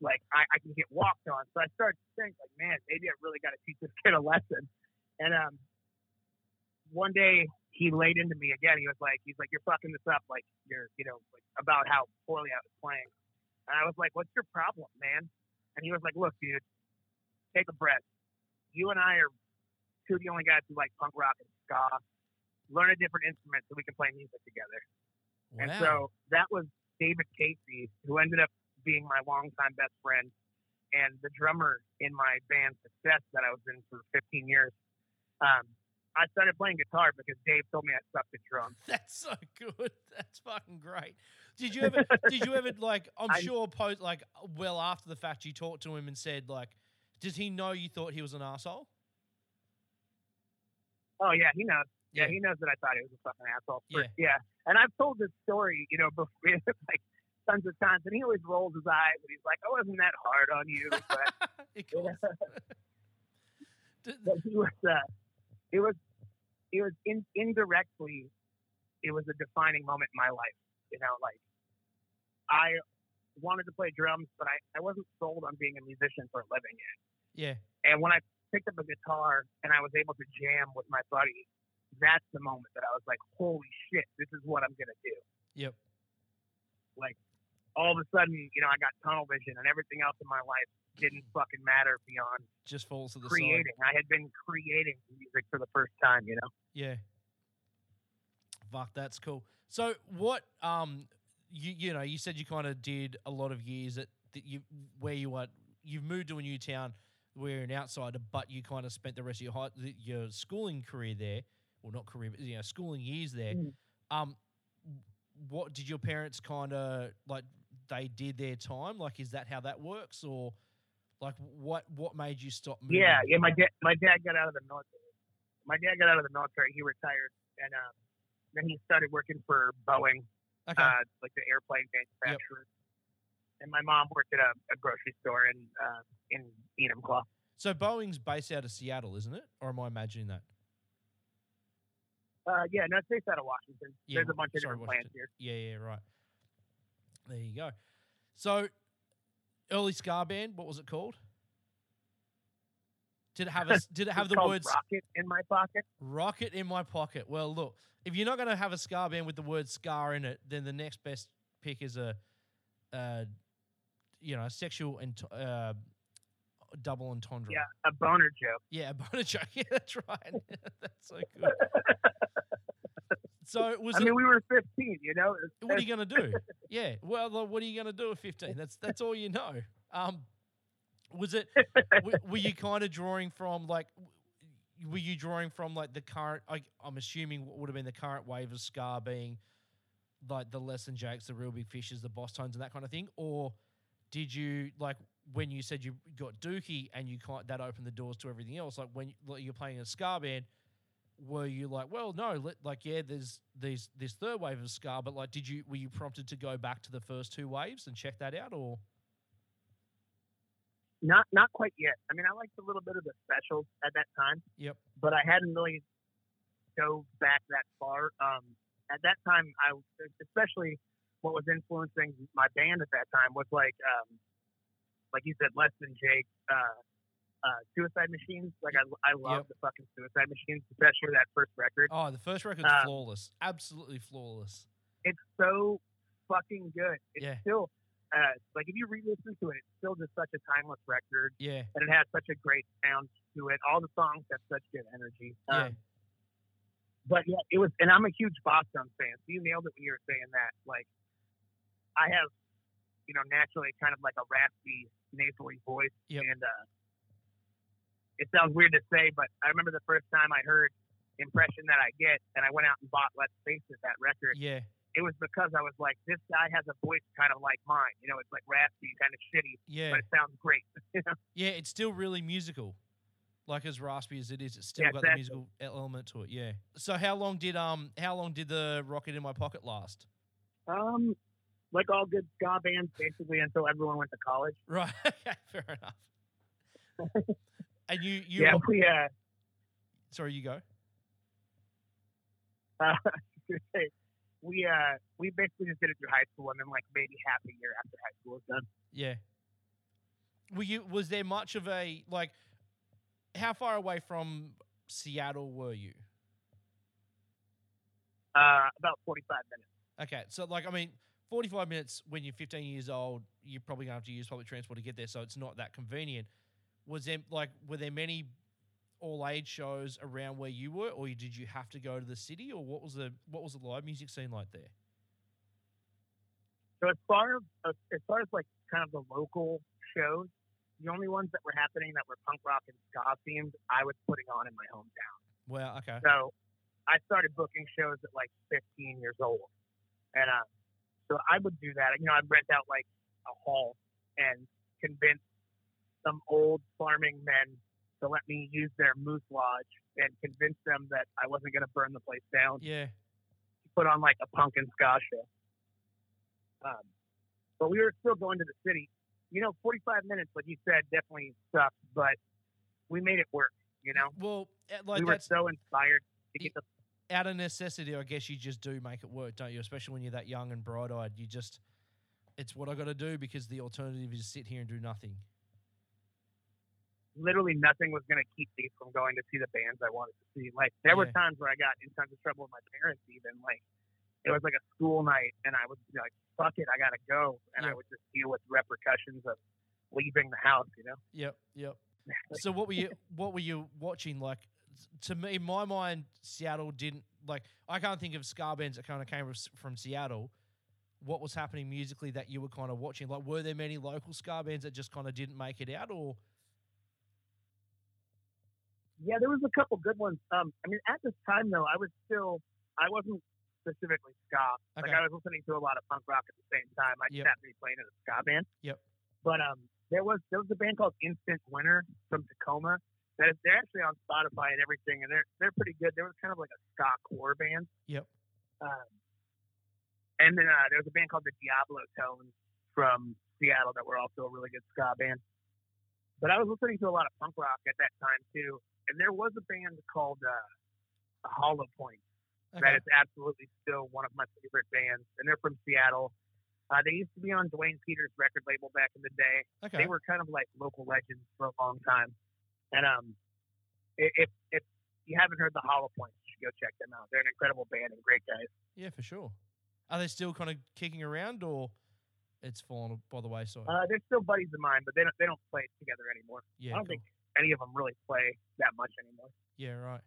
like I, I can get walked on. So I started to think, like, man, maybe I really got to teach this kid a lesson. And um, one day he laid into me again. He was like, he's like, you're fucking this up, like you're, you know, like about how poorly I was playing. And I was like, what's your problem, man? And he was like, look, dude, take a breath. You and I are two of the only guys who like punk rock and ska. Learn a different instrument so we can play music together. And so that was David Casey, who ended up being my longtime best friend and the drummer in my band Success that I was in for 15 years. Um, I started playing guitar because Dave told me I sucked at drums. [LAUGHS] That's so good. That's fucking great. Did you [LAUGHS] ever? did you ever like? I'm I- sure. Post like well after the fact, you talked to him and said like, does he know you thought he was an asshole? Oh yeah, he knows. Yeah, Yeah. he knows that I thought he was a fucking asshole. Yeah. yeah. And I've told this story, you know, [LAUGHS] before, like tons of times, and he always rolls his eyes and he's like, "I wasn't that hard on you," but [LAUGHS] [LAUGHS] but he was uh, it was it was in, indirectly it was a defining moment in my life you know like i wanted to play drums but i, I wasn't sold on being a musician for a living yet yeah. and when i picked up a guitar and i was able to jam with my buddy that's the moment that i was like holy shit this is what i'm gonna do Yep. like all of a sudden you know i got tunnel vision and everything else in my life didn't fucking matter beyond Just falls to the side. creating i had been creating music for the first time you know Yeah. Fuck, that's cool. So what um you you know, you said you kind of did a lot of years at that you where you were you've moved to a new town where you're an outsider, but you kind of spent the rest of your high, your schooling career there, well not career, but you know, schooling years there. Mm. Um what did your parents kind of like they did their time? Like is that how that works or like what what made you stop moving? Yeah, yeah. My dad, my dad got out of the military. My dad got out of the military. He retired, and um, then he started working for Boeing, Okay. uh, like the airplane manufacturer. And my mom worked at a, a grocery store in uh, in Enumclaw. so Boeing's based out of Seattle, isn't it? Or am I imagining that? Uh, yeah, no, it's based out of Washington. Yeah, There's a bunch of different Washington. plants here. Yeah, yeah, right. There you go. So, early ska band, what was it called? Did it have a, [LAUGHS] Did it have the words rocket in my pocket? "rocket in my pocket"? Well, look, if you're not going to have a ska band with the word "ska" in it, then the next best pick is a, uh, you know, sexual and uh, double entendre. Yeah, a boner joke. Yeah, a bonus joke. [LAUGHS] Yeah, that's right. [LAUGHS] that's so good. so [LAUGHS] was I it? mean, we were 15, you know. What are you going to do? Yeah. Well, what are you going to do at 15? That's that's all you know. Um, was it? w- were you kind of drawing from like? Were you drawing from like the current? I, I'm assuming what would have been the current wave of ska being like the Less Than Jakes, the Real Big Fishes, the Bosstones, and that kind of thing, or did you like when you said you got Dookie and you kind that opened the doors to everything else? Like when you're playing a ska band, were you like, well, no, let, like yeah, there's these this third wave of ska, but like, did you were you prompted to go back to the first two waves and check that out, or Not not quite yet. I mean, I liked a little bit of the specials at that time, yep, but I hadn't really dove back that far. Um, at that time, I especially what was influencing my band at that time was like, um, like you said, Less Than Jake, uh, uh, Suicide Machines. Like I, I love Yep. the fucking Suicide Machines, especially that first record. oh, the first record's Um, flawless, absolutely flawless. It's so fucking good. It's Yeah. still. Uh, like if you re-listen to it, it's still just such a timeless record, Yeah, and it has such a great sound to it. All the songs have such good energy. yeah, Um, but yeah, it was, and I'm a huge Bosstones fan. So you nailed it when you were saying that. Like, I have, you know, naturally kind of like a raspy, nasally voice, Yep. and uh, it sounds weird to say, but I remember the first time I heard "Impression That I Get," and I went out and bought "Let's Face It" that record. yeah, It was because I was like, this guy has a voice kind of like mine. You know, it's like raspy, kind of shitty, yeah, but it sounds great. [LAUGHS] Yeah. It's still really musical, like as raspy as it is. It's still Yeah, got the musical element to it. Yeah. So how long did um how long did the rocket in my pocket last? Um, like all good ska bands, basically until everyone went to college. Right. [LAUGHS] Fair enough. [LAUGHS] and you you yeah, we uh, sorry you go. [LAUGHS] uh, we uh, we basically just did it through high school, and then like maybe half a year after high school was done. Yeah. Were you was there much of a like how far away from Seattle were you? Uh, about forty-five minutes. Okay, so like I mean, forty five minutes when you're fifteen years old, you're probably gonna have to use public transport to get there, so it's not that convenient. Was there like were there many all age shows around where you were, or did you have to go to the city, or what was the what was the live music scene like there? So as far as as far as like kind of the local shows, the only ones that were happening that were punk rock and ska themed, I was putting on in my hometown. Well, okay, So I started booking shows at like 15 years old, and uh, so I would do that. You know, I'd rent out like a hall and convince some old farming men to let me use their moose lodge and convince them that I wasn't going to burn the place down. yeah, Put on like a and ska show. Um, but we were still going to the city. You know, 45 minutes, like you said, definitely sucked, but we made it work. You know, well, eh, like we were so inspired to get the out of necessity. I guess you just do make it work, don't you? Especially when you're that young and bright eyed, you just it's what I got to do because the alternative is sit here and do nothing. literally nothing was going to keep me from going to see the bands I wanted to see. Like there were times where I got in tons of trouble with my parents, even like it was like a school night, and I was like, "Fuck it, I got to go," and Yeah. I would just deal with repercussions of leaving the house. You know, Yep, yep. [LAUGHS] So what were you what were you watching? Like to me, in my mind, Seattle didn't like. I can't think of ska bands that kind of came from- Seattle. What was happening musically that you were kind of watching? Like, were there many local ska bands that just kind of didn't make it out, or yeah, there was a couple good ones. Um, I mean, at this time though, I was still, I wasn't specifically ska. Okay. Like I was listening to a lot of punk rock at the same time. I Yep. just happened to be playing in a ska band. Yep. But um, there was there was a band called Instant Winter from Tacoma. That they're actually on Spotify and everything, and they're they're pretty good. They were kind of like a ska core band. Yep. Um, and then uh, there was a band called the Diablo Tones from Seattle that were also a really good ska band. But I was listening to a lot of punk rock at that time too, and there was a band called uh, Hollow Point that okay, is absolutely still one of my favorite bands, and they're from Seattle. Uh, they used to be on Duane Peters' record label back in the day. okay, They were kind of like local legends for a long time. And um, if if you haven't heard the Hollow Points, you should go check them out. They're an incredible band and great guys. yeah, for sure. Are they still kind of kicking around, or it's fallen by the wayside? Uh, they're still buddies of mine, but they don't they don't play together anymore. yeah, I don't cool. think any of them really play that much anymore. Yeah, right.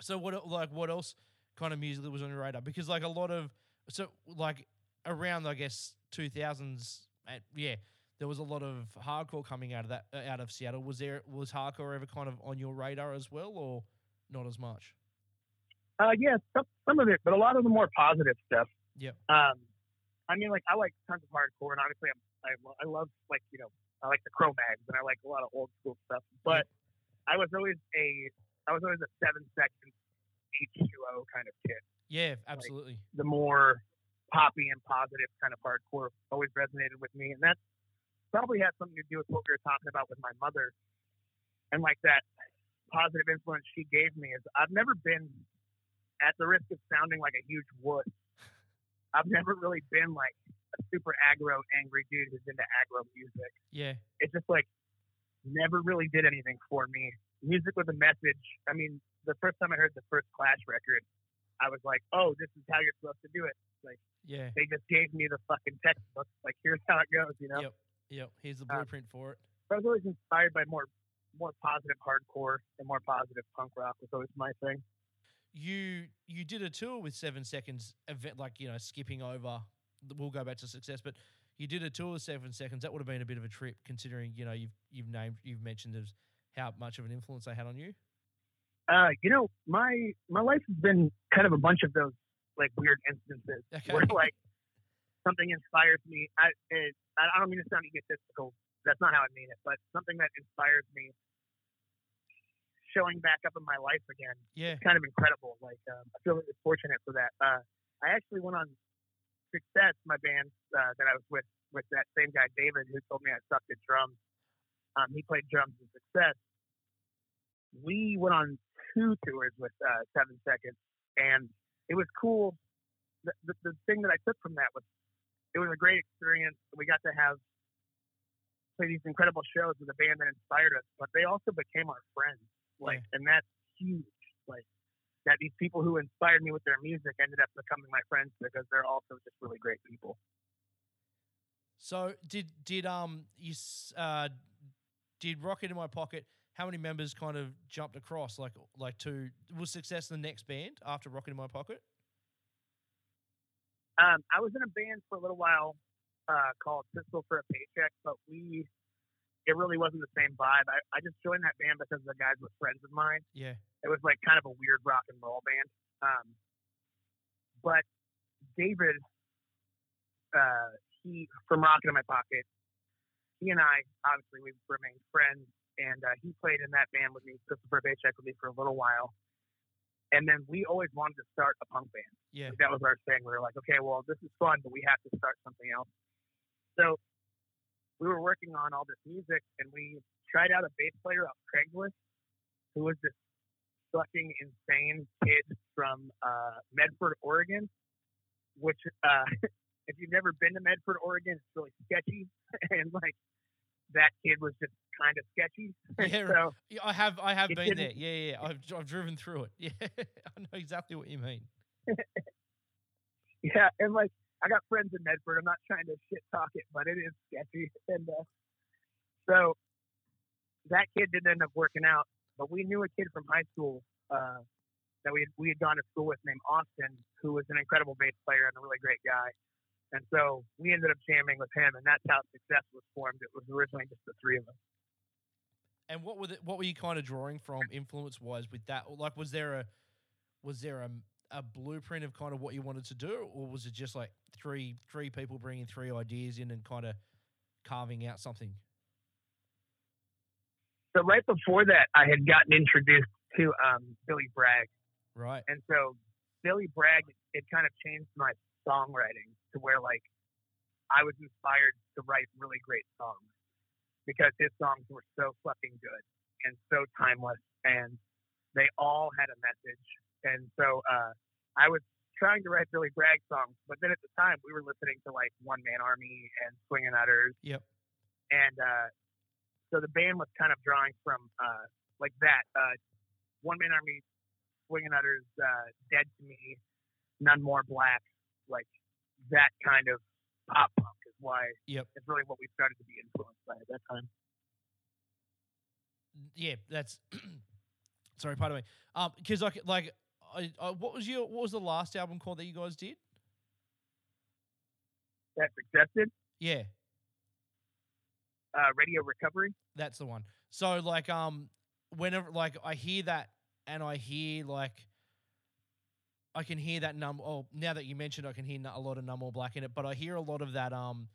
So what like what else kind of music was on your radar? Because like a lot of so like around I guess two thousands, yeah, there was a lot of hardcore coming out of that uh, out of Seattle. Was there was hardcore ever kind of on your radar as well, or not as much? Uh, yeah, some, some of it, but a lot of the more positive stuff. Yeah. Um, I mean, like I like tons of hardcore, and honestly, I'm, I lo- I love like you know I like the Cro-Mags, and I like a lot of old school stuff. But I was always a I was always a seven second H2O kind of kid. Yeah, absolutely. The more poppy and positive kind of hardcore always resonated with me, and that probably had something to do with what we were talking about with my mother, and like that positive influence she gave me is I've never been at the risk of sounding like a huge wuss. I've never really been like a super aggro, angry dude who's into aggro music. yeah, It just like never really did anything for me. Music with a message. I mean, the first time I heard the first Clash record, I was like, "Oh, this is how you're supposed to do it." Like yeah. they just gave me the fucking textbook. Like here's how it goes, you know. Yep, yep. Here's the Uh, blueprint for it. I was always inspired by more more positive hardcore and more positive punk rock was always my thing. You you did a tour with Seven Seconds, event like you know skipping over. We'll go back to success, but you did a tour with Seven Seconds. That would have been a bit of a trip, considering you know you've you've named you've mentioned as how much of an influence they had on you. Uh, you know, my my life has been kind of a bunch of those like weird instances Okay. where like something inspires me. I it, I don't mean to sound egotistical. That's not how I mean it, but something that inspires me showing back up in my life again Yeah, kind of incredible. Like um, I feel really fortunate for that. Uh, I actually went on Success, my band uh, that I was with, with that same guy David, who told me I sucked at drums. Um, he played drums in Success. We went on two tours with uh, Seven Seconds, and it was cool. The, the, the thing that I took from that was it was a great experience. We got to have play these incredible shows with a band that inspired us, but they also became our friends. Like, and that's huge. Like that these people who inspired me with their music ended up becoming my friends because they're also just really great people. So did did um you uh did Rocket in My Pocket? How many members kind of jumped across? Like like to was Success the next band after Rocket in My Pocket? Um, I was in a band for a little while uh, called Pistol for a Paycheck, but we it really wasn't the same vibe. I, I just joined that band because the guys were friends of mine. Yeah, It was like kind of a weird rock and roll band. Um, but David, uh, he from Rocket in My Pocket, he and I obviously we've remained friends, and uh, he played in that band with me, Pistol for a Paycheck with me for a little while. And then we always wanted to start a punk band. yeah, Like, that was our thing. We were like, okay, well, this is fun, but we have to start something else. So we were working on all this music, and we tried out a bass player off Craigslist who was this fucking insane kid from uh, Medford, Oregon. Which, uh, [LAUGHS] if you've never been to Medford, Oregon, it's really sketchy, [LAUGHS] and like that kid was just kind of sketchy. [LAUGHS] Yeah, so I have I have been there. Yeah, yeah, yeah. I've I've driven through it. [LAUGHS] Yeah, I know exactly what you mean. [LAUGHS] Yeah, and like I got friends in Medford. I'm not trying to shit talk it, but it is sketchy. And uh, so that kid didn't end up working out, but we knew a kid from high school uh, that we had, we had gone to school with named Austin, who was an incredible bass player and a really great guy. And so we ended up jamming with him, and that's how Success was formed. It was originally just the three of us. And what were the, what were you kind of drawing from influence wise with that? Like, was there a was there a, a blueprint of kind of what you wanted to do, or was it just like three three people bringing three ideas in and kind of carving out something? So right before that, I had gotten introduced to um, Billy Bragg, Right. And so Billy Bragg, it kind of changed my songwriting to where like I was inspired to write really great songs because his songs were so fucking good and so timeless and they all had a message. And so uh, I was trying to write Billy Bragg songs, but then at the time we were listening to like One Man Army and Swingin' Utters Yep. and uh, so the band was kind of drawing from uh, like that. Uh, One Man Army, Swingin' Utters, uh, Dead to Me, None More Black, like that kind of pop punk is why Yep. it's really what we started to be influenced by at that time. Yeah. That's [CLEARS THROAT] sorry. Pardon me. Um, because like like I, I, what was your what was the last album called that you guys did? That's accepted. Yeah. Uh, Radio Recovery. That's the one. So like um whenever like I hear that and I hear like I can hear that num oh now that you mentioned I can hear a lot of numb or black in it, but I hear a lot of that um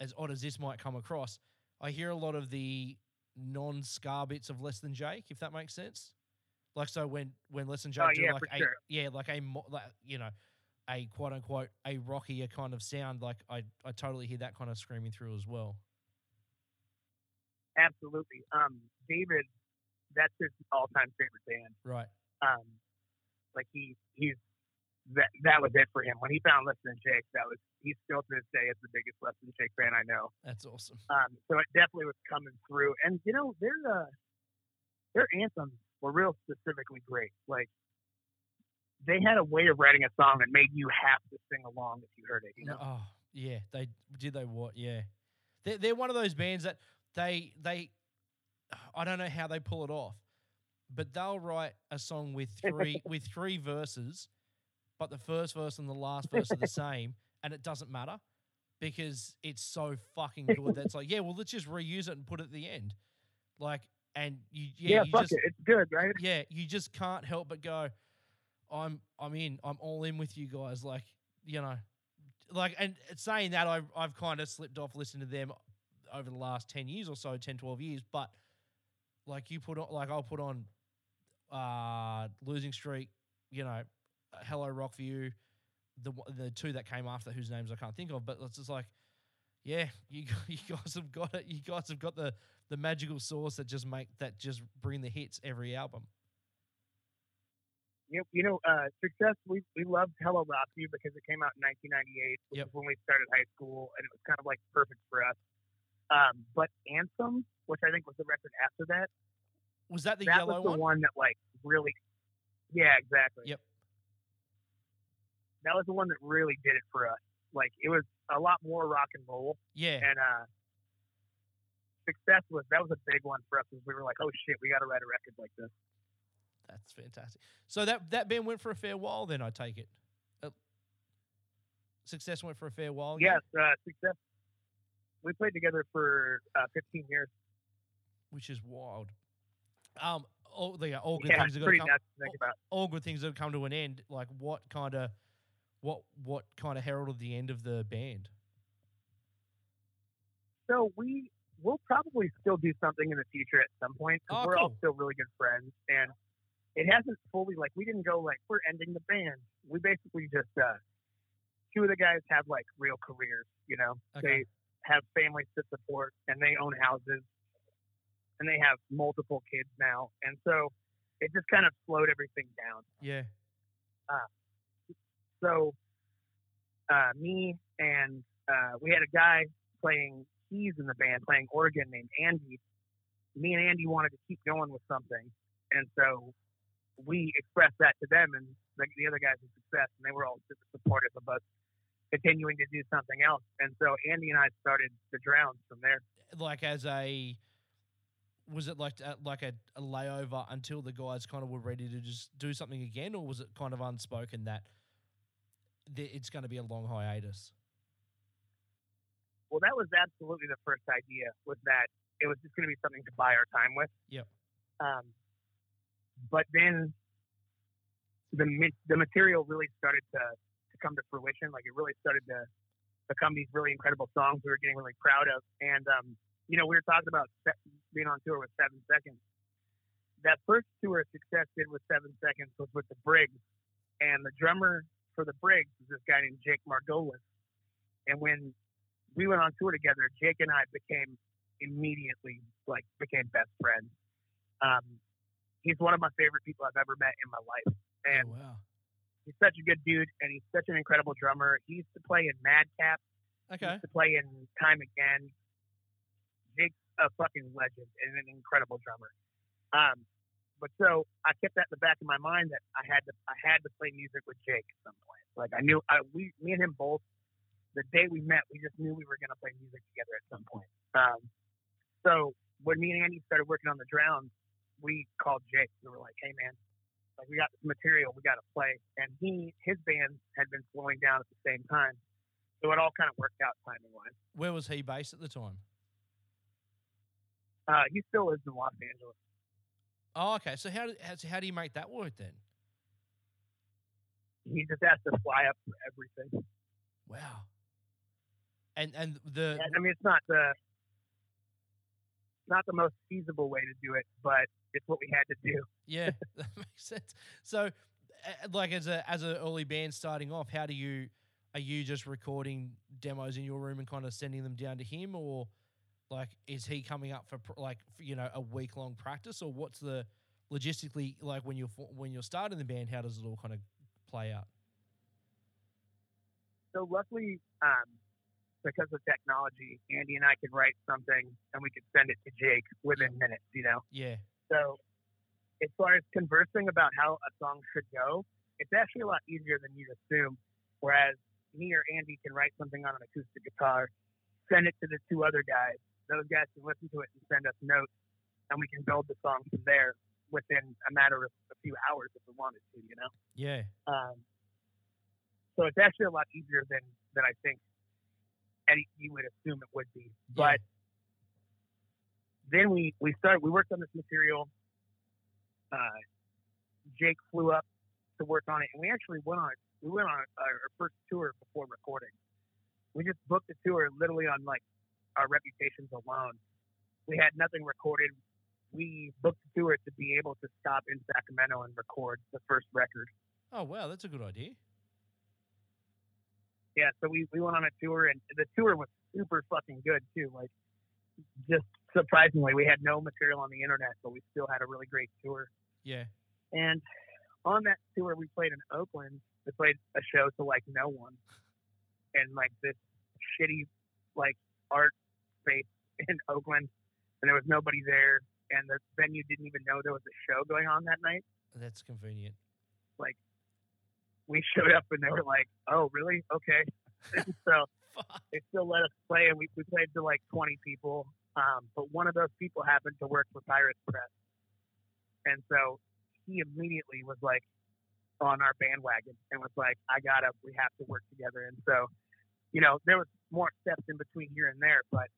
as odd as this might come across, I hear a lot of the non ska bits of Less Than Jake, if that makes sense. Like so when when Less Than Jake Oh, do yeah, like a sure. yeah like a like, you know a quote unquote a rockier kind of sound like I I totally hear that kind of screaming through as well. Absolutely. Um, David, that's his all-time favorite band. Right. Um, like he he's that that was it for him when he found Less Than Jake. That was he's still to this day is the biggest Less Than Jake fan I know. That's awesome. Um, so it definitely was coming through. And you know, their uh, their anthems were real specifically great. Like they had a way of writing a song that made you have to sing along if you heard it. You know, Oh yeah, they did they what? Yeah, they're they're one of those bands that they they I don't know how they pull it off, but they'll write a song with three [LAUGHS] with three verses, but the first verse and the last verse are the same, and it doesn't matter because it's so fucking [LAUGHS] good. That's like yeah, well let's just reuse it and put it at the end, like and you yeah, yeah, you fuck just it, it's good, right? yeah, you just can't help but go, I'm I'm in, I'm all in with you guys. Like, you know, like and saying that I've I've kind of slipped off listening to them over the last 10 years or so, 10, 12 years, but like you put on like I'll put on uh losing streak, you know, Hello Rockview, the the two that came after whose names I can't think of, but it's just like yeah, [LAUGHS] you you guys have got it. You guys have got the the magical sauce that just make that just bring the hits every album. You, you know, uh, success. We we loved Hello Rockview because it came out in 1998, which Yep. is when we started high school, and it was kind of like perfect for us. Um, but Anthem, which I think was the record after that, Was that the that yellow was the one? one? that like really, yeah, exactly. Yep. That was the one that really did it for us. Like it was a lot more rock and roll, Yeah. and uh, success was that was a big one for us. Because we were like, oh shit, we got to write a record like this. That's fantastic. So that that band went for a fair while. Then I take it. Uh, Success went for a fair while. yeah? Yes, uh, success. We played together for uh, 15 years. which is wild. Um, all the all good Yeah, things are going to come. nuts to think about. All good things have come to an end. Like what kind of, what what kind of heralded the end of the band? So we we'll probably still do something in the future at some point. Oh, we're all still really good friends, and it hasn't fully like we didn't go like we're ending the band. We basically just uh, two of the guys have like real careers. You know, Okay. they have families to support, and they own houses, and they have multiple kids now, and so it just kind of slowed everything down. Yeah. So, uh, me and uh, we had a guy playing keys in the band, playing organ named Andy. Me and Andy wanted to keep going with something, and so we expressed that to them and the, the other guys in success, and they were all super supportive of us continuing to do something else. And so Andy and I started the Drowns from there. Like as a, was it like a, like a, a layover until the guys kind of were ready to just do something again, or was it kind of unspoken that th- it's going to be a long hiatus? Well, that was absolutely the first idea was that it was just going to be something to buy our time with. Yep. Um, but then the the material really started to, to come to fruition. Like it really started to become these really incredible songs we were getting really proud of. And um, you know, we were talking about being on tour with Seven Seconds. That first tour Success did with Seven Seconds was with the Briggs, and the drummer for the Briggs is this guy named Jake Margolis. And when we went on tour together, Jake and I became immediately like became best friends. Um, he's one of my favorite people I've ever met in my life, and oh, wow. he's such a good dude, and he's such an incredible drummer. He used to play in Madcap. He Okay. used to play in Time Again. Jake's a fucking legend and an incredible drummer. Um, but so I kept that in the back of my mind that I had to I had to play music with Jake at some point. Like I knew I we me and him both the day we met we just knew we were gonna play music together at some point. Um, so when me and Andy started working on the drowns, we called Jake. And we were like, Hey man, like we got this material, we gotta play and he his band had been slowing down at the same time. So it all kind of worked out timing wise. Where was he based at the time? Uh, he still lives in Los Angeles. Oh, okay. So how do, how, so how do you make that work then? He just has to fly up for everything. Wow. And and the And, I mean, it's not the. not the most feasible way to do it, but it's what we had to do. Yeah, [LAUGHS] that makes sense. So, like as a as an early band starting off, how do you are you just recording demos in your room and kind of sending them down to him, or like is he coming up for pr- like you know a week long practice, or what's the logistically like when you're when you're starting the band? How does it all kind of play out? So luckily, um, because of technology, Andy and I could write something and we could send it to Jake within minutes. You know. Yeah, So, as far as conversing about how a song should go, it's actually a lot easier than you'd assume. Whereas me or Andy can write something on an acoustic guitar, send it to the two other guys. Those guys can listen to it and send us notes, and we can build the song from there within a matter of a few hours if we wanted to. You know. yeah, Um, so it's actually a lot easier than than I think any you would assume it would be. But then we we started we worked on this material. Uh, Jake flew up to work on it, and we actually went on we went on our, our first tour before recording. We just booked the tour literally on like our reputations alone. We had nothing recorded. We booked the tour to be able to stop in Sacramento and record the first record. Oh wow, that's a good idea. yeah, so we, we went on a tour and the tour was super fucking good too. Like just surprisingly, we had no material on the internet, but we still had a really great tour. Yeah, And on that tour, we played in Oakland. We played a show to like no one, and like this shitty like art space in [LAUGHS] Oakland, and there was nobody there, and the venue didn't even know there was a show going on that night. that's convenient. Like, we showed up and they were like, "Oh, really? Okay." [LAUGHS] so they still let us play, and we, we played to like 20 people. Um, but one of those people happened to work for Pirates Press, and so he immediately was like on our bandwagon and was like, "I gotta, we have to work together." And so, you know, there was more steps in between here and there, but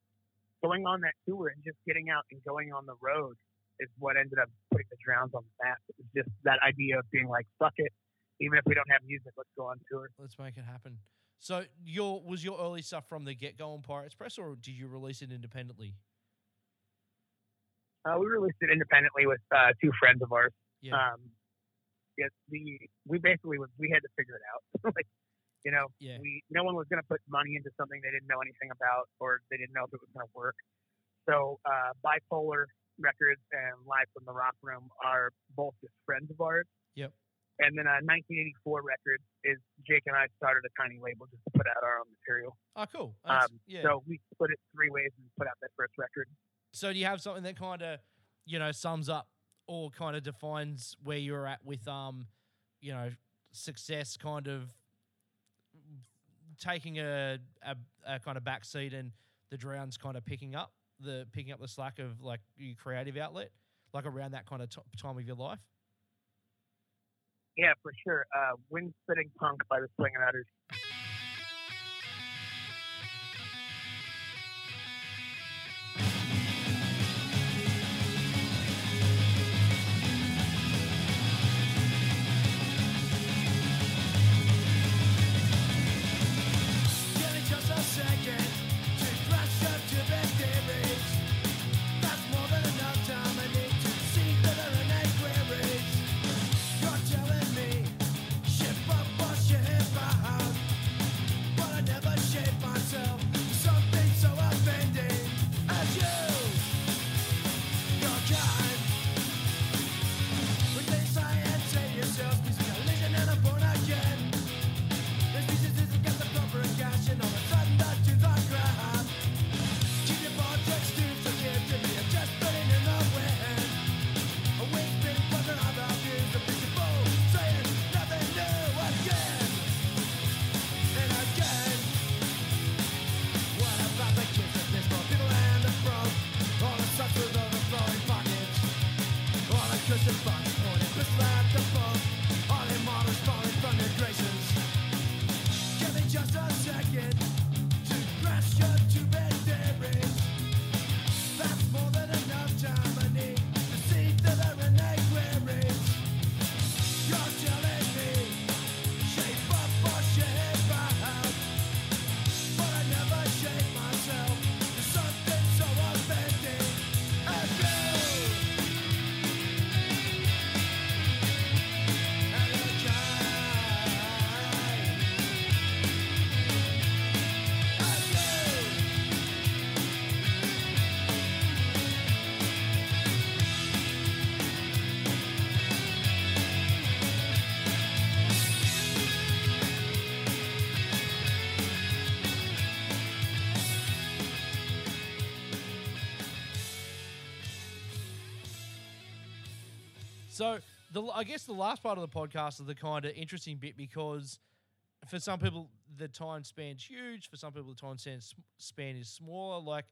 going on that tour and just getting out and going on the road is what ended up putting the Drowns on the map. It was just that idea of being like, "Fuck it." Even if we don't have music, let's go on tour. Let's make it happen. So your was your early stuff from the get go on Pirates Press, or did you release it independently? Uh, we released it independently with uh, two friends of ours. Yeah, Um, yes, the we basically was we had to figure it out. [LAUGHS] like, you know, Yeah. we no one was going to put money into something they didn't know anything about or they didn't know if it was going to work. So, uh, bipolar records and live from the rock room are both just friends of ours. Yep. And then uh, 1984 records is Jake and I started a tiny label just to put out our own material. oh cool. Um, yeah. So we split it three ways and put out that first record. So do you have something that kind of, you know, sums up or kind of defines where you're at with, um, you know, success, kind of taking a a, a kind of backseat and the drowns kind of picking up the picking up the slack of like your creative outlet, like around that kind of t- time of your life. Yeah, for sure. Uh, Wind Spitting Punk by the Swingin' Utters. So the I guess the last part of the podcast is the kind of interesting bit because for some people the time span's huge, for some people the time span span is smaller. Like,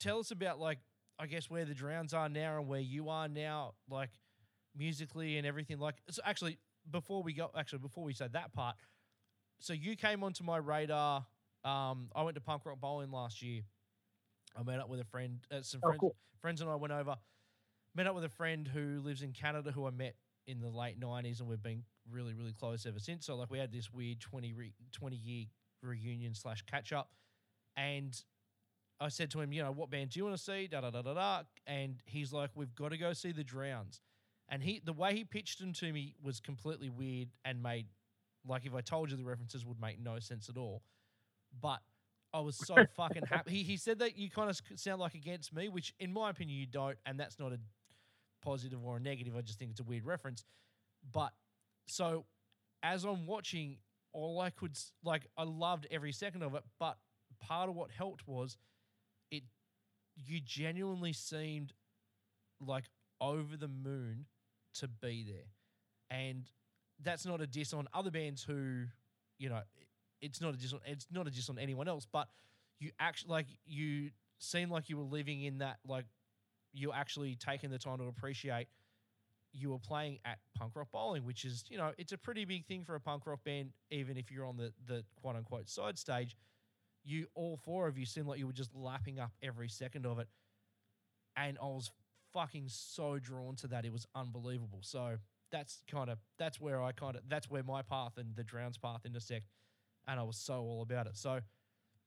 tell us about like I guess where the Drowns are now and where you are now, like musically and everything. Like, so actually before we go, actually before we say that part, so you came onto my radar. Um, I went to punk rock bowling last year. I met up with a friend, uh, some Oh, friends, cool. friends and I went over met up with a friend who lives in Canada who I met in the late 90s and we've been really, really close ever since. So, like, we had this weird 20, re- 20 year reunion slash catch up. And I said to him, you know, what band do you want to see? Da da da da da. And he's like, we've got to go see the Drowns. And he, the way he pitched them to me was completely weird and made, like, if I told you the references, would make no sense at all. But I was so [LAUGHS] fucking happy. He, he said that you kind of sound like against me, which in my opinion you don't, and that's not a positive or a negative. I just think it's a weird reference. But so as I'm watching, all I could like, I loved every second of it. But part of what helped was it. You genuinely seemed like over the moon to be there, and that's not a diss on other bands who, you know, it's not a diss on it's not a diss on anyone else, but you actually like you seem like you were living in that like you actually taking the time to appreciate you were playing at punk rock bowling, which is you know it's a pretty big thing for a punk rock band, even if you're on the the quote unquote side stage. You all four of you seemed like you were just lapping up every second of it, and I was fucking so drawn to that. It was unbelievable. So that's kind of that's where I kind of that's where my path and the Drowns path intersect, and I was so all about it. So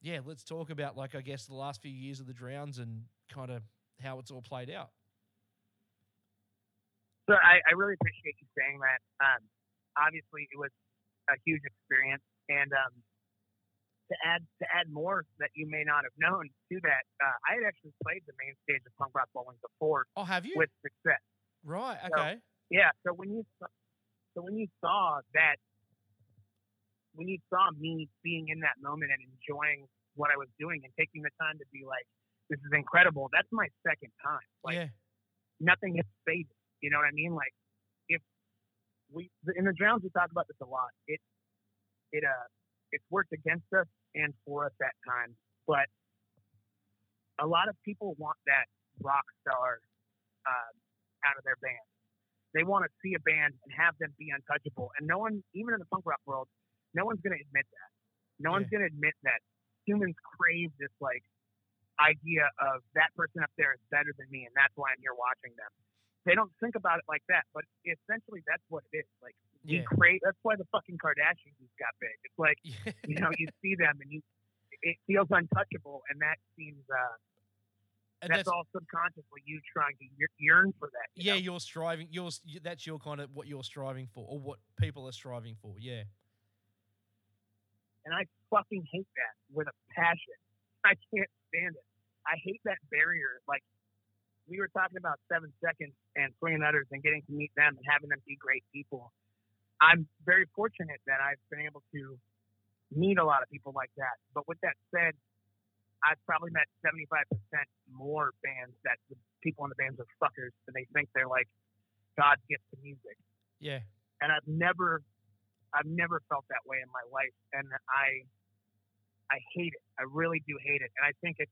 yeah, let's talk about like I guess the last few years of the Drowns and kind of how it's all played out. So I, I really appreciate you saying that. Um, obviously, it was a huge experience, and um, to add to add more that you may not have known to that, uh, I had actually played the main stage of punk rock bowling before Oh, have you? with success. right. So- Okay. Yeah. So when you so when you saw that, when you saw me being in that moment and enjoying what I was doing and taking the time to be like, this is incredible. That's my second time. Like yeah. nothing has faded. You know what I mean? Like if we in the drowns we talk about this a lot. It it uh it's worked against us and for us at times. But a lot of people want that rock star uh, out of their band. They want to see a band and have them be untouchable. And no one, even in the punk rock world, no one's going to admit that. No one's going to admit that humans crave this like idea of that person up there is better than me, and that's why I'm here watching them. They don't think about it like that, but essentially that's what it is. Like we Yeah. crave. That's why the fucking Kardashians got big. It's like [LAUGHS] Yeah. you know you see them and you it feels untouchable, and that seems uh, And that's, all subconsciously you trying to yearn for that. you yeah, know? you're striving. You're that's your kind of what you're striving for, or what people are striving for. Yeah. and I fucking hate that with a passion. I can't stand it. I hate that barrier. Like we were talking about seven seconds and Swingin' Utters and getting to meet them and having them be great people. I'm very fortunate that I've been able to meet a lot of people like that. But with that said, I've probably met 75% more bands that the people in the bands are fuckers and they think they're like God's gift to music Yeah. and I've never, I've never felt that way in my life, and I, I hate it. I really do hate it, and I think it's.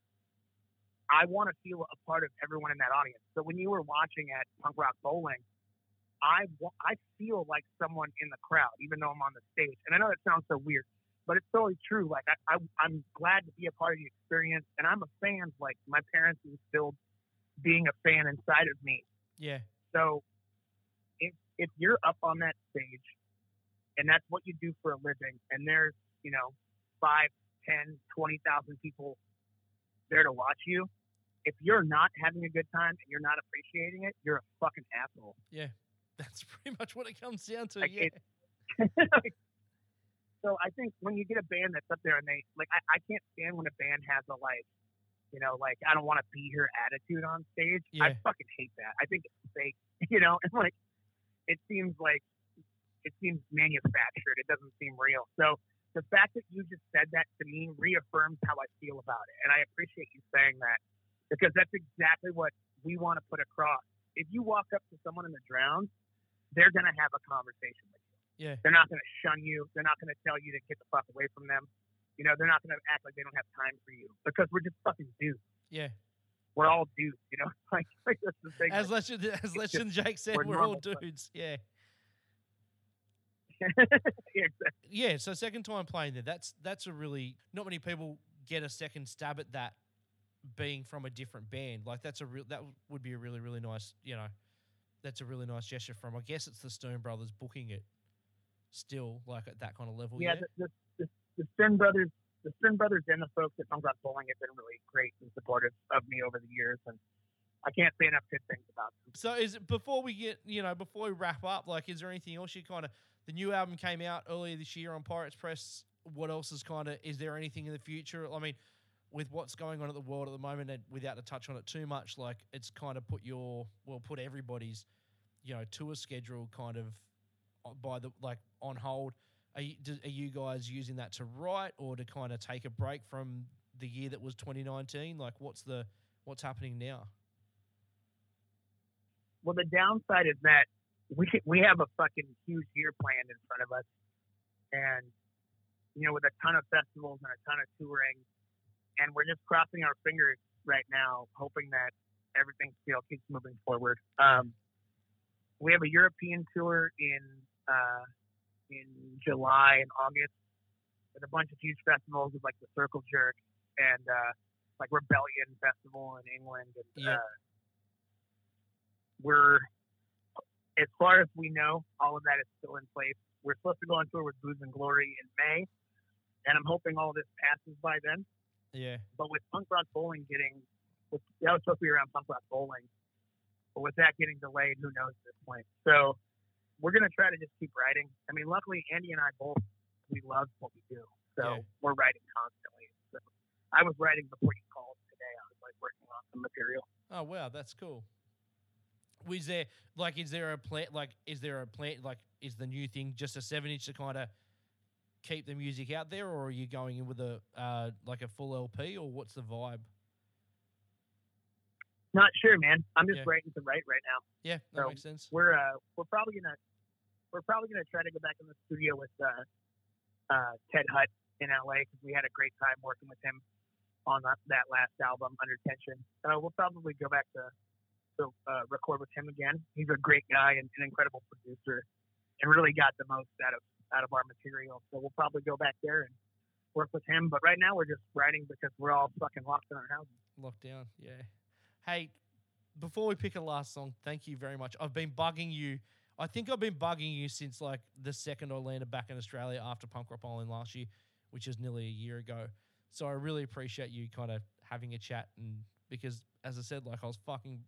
I want to feel a part of everyone in that audience. So when you were watching at Punk Rock Bowling, I I feel like someone in the crowd, even though I'm on the stage. And I know that sounds so weird, but it's totally true. Like I, I I'm glad to be a part of the experience, and I'm a fan. Like my parents instilled being a fan inside of me. Yeah. So if if you're up on that stage and that's what you do for a living and there's, you know, five, ten, twenty thousand people there to watch you, if you're not having a good time and you're not appreciating it, you're a fucking asshole. Yeah. [LAUGHS] That's pretty much what it comes down to. Like, yeah. it- [LAUGHS] so I think when you get a band that's up there and they like I, I can't stand when a band has a like you know, like I don't want to be here attitude on stage. I fucking hate that. I think it's fake, [LAUGHS] you know, and like it seems like it seems manufactured. It doesn't seem real. So the fact that you just said that to me reaffirms how I feel about it. And I appreciate you saying that because that's exactly what we want to put across. if you walk up to someone in the drown, they're gonna have a conversation with you. Yeah. They're not gonna shun you. They're not gonna tell you to get the fuck away from them. You know, they're not gonna act like they don't have time for you because we're just fucking dudes. Yeah. We're all dudes. You know, [LAUGHS] like, like that's the thing. As as Legend Jake said, we're we're, all dudes. Yeah. [LAUGHS] yeah, exactly. Yeah. So second time playing there, that's that's a really not many people get a second stab at that being from a different band. Like that's a real that would be a really really nice you know that's a really nice gesture from. I guess it's the Stone Brothers booking it still like at that kind of level. yeah, Yeah. the, the, the, the Stern brothers, the Stern brothers, and the folks at Punk Rock Bowling have been really great and supportive of me over the years, and I can't say enough good things about them. So is it before we get you know before we wrap up? Like, is there anything else you kind of the new album came out earlier this year on Pirates Press? What else is kind of is there anything in the future? I mean, with what's going on at the world at the moment, and without to touch on it too much, like it's kind of put your well put everybody's you know tour schedule kind of uh, by the like on hold. Are you, do, are you guys using that to write or to kind of take a break from the year that was 2019? Like, what's the what's happening now? Well, the downside is that we we have a fucking huge year planned in front of us, and you know, with a ton of festivals and a ton of touring, and we're just crossing our fingers right now, hoping that everything still keeps moving forward. Um, we have a European tour in uh, in July and August with a bunch of huge festivals with like the Circle Jerk and uh, like Rebellion Festival in England and Yeah. uh, we're as far as we know, all of that is still in place. We're supposed to go on tour with Booze and Glory in May, and I'm hoping all this passes by then. Yeah. But with Punk Rock Bowling getting, with, that was supposed to be around Punk Rock Bowling, but with that getting delayed, who knows at this point. So we're gonna try to just keep writing. I mean, luckily Andy and I both we love what we do, so Yeah. we're writing constantly. So I was writing before you called today. I was like working on some material. Oh wow, that's cool. Was there like is there a plan like is there a plan like is the new thing just a seven inch to kind of keep the music out there, or are you going in with a uh, like a full LP, or what's the vibe? Not sure, man. I'm just Yeah. writing to write right now. Yeah, that So, makes sense. we're uh we're probably gonna we're probably gonna try to go back in the studio with uh, uh, Ted Hutt in LA because we had a great time working with him on that, that last album Under Tension. Uh, we'll probably go back to to uh, record with him again. He's a great guy and an incredible producer, and really got the most out of out of our material. So we'll probably go back there and work with him. But right now we're just writing because we're all fucking locked in our houses. Lockdown, yeah. Hey, before we pick a last song, thank you very much. I've been bugging you. I think I've been bugging you since like the second Orlando back in Australia after Punk Rock Bowling last year, which is nearly a year ago. So I really appreciate you kind of having a chat and because as I said, like I was fucking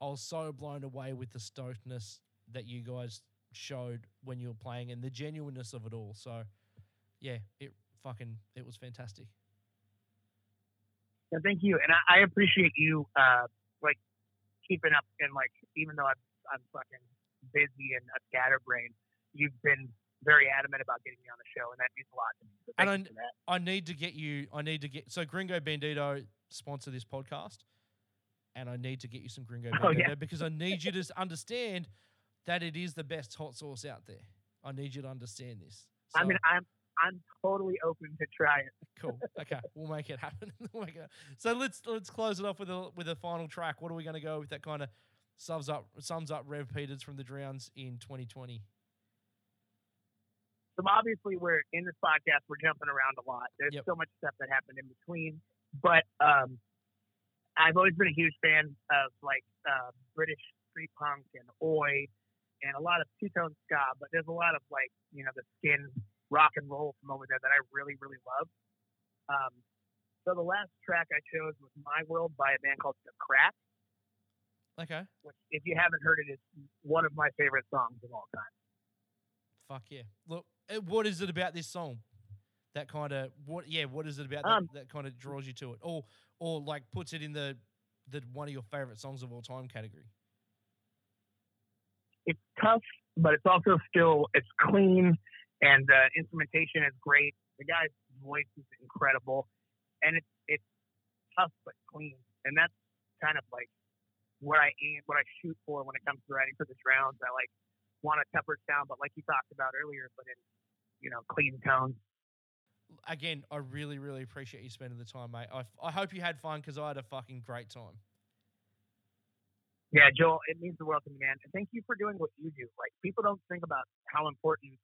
I was so blown away with the stokedness that you guys showed when you were playing and the genuineness of it all. So yeah, it fucking it was fantastic. Yeah, thank you, and I, I appreciate you uh, like keeping up and like even though I'm I'm fucking busy and a scatterbrain, you've been very adamant about getting me on the show, and that means a lot to me. So And that. I need to get you. I need to get so Gringo Bandito sponsor this podcast, and I need to get you some Gringo [LAUGHS] Oh, yeah. because I need you to [LAUGHS] understand that it is the best hot sauce out there. I need you to understand this. I mean, I'm I'm totally open to try it. [LAUGHS] cool. Okay, we'll make it happen. We'll make it- so let's let's close it off with a with a final track. What are we going to go with that kind of sums up sums up Rev Peters from the Drowns in 2020? So obviously, we're in this podcast. We're jumping around a lot. There's Yep. so much stuff that happened in between, but um, I've always been a huge fan of like uh, British street punk and oi, and a lot of two tone ska. But there's a lot of like you know the skin rock and roll from over there that I really really love. Um, so the last track I chose was "My World" by a band called The Crack, Okay, which if you haven't heard it, is one of my favorite songs of all time. fuck yeah. Look, eh, what is it about this song? That kind of what? Yeah, what is it about Um, that, that kind of draws you to it, or or like puts it in the the one of your favorite songs of all time category? it's tough, but it's also still it's clean and the instrumentation is great. The guy's voice is incredible, and it's it's tough but clean, and that's kind of like what I aim, what I shoot for when it comes to writing for the drowns. I like want a tougher sound, but like you talked about earlier, but in you know clean tones. Again, I really, really appreciate you spending the time, mate. I, I hope you had fun because I had a fucking great time. Yeah, Joel, it means the world to me, man. And thank you for doing what you do. Like people don't think about how important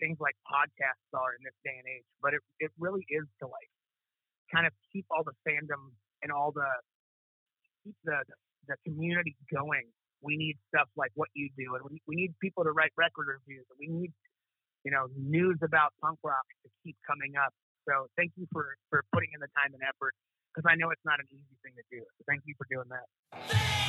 things like podcasts are in this day and age, but it it really is to like kind of keep all the fandom and all the keep the the community going. We need stuff like what you do, and we we need people to write record reviews, and we need you know news about punk rock to keep coming up. So thank you for for putting in the time and effort because I know it's not an easy thing to do. So thank you for doing that.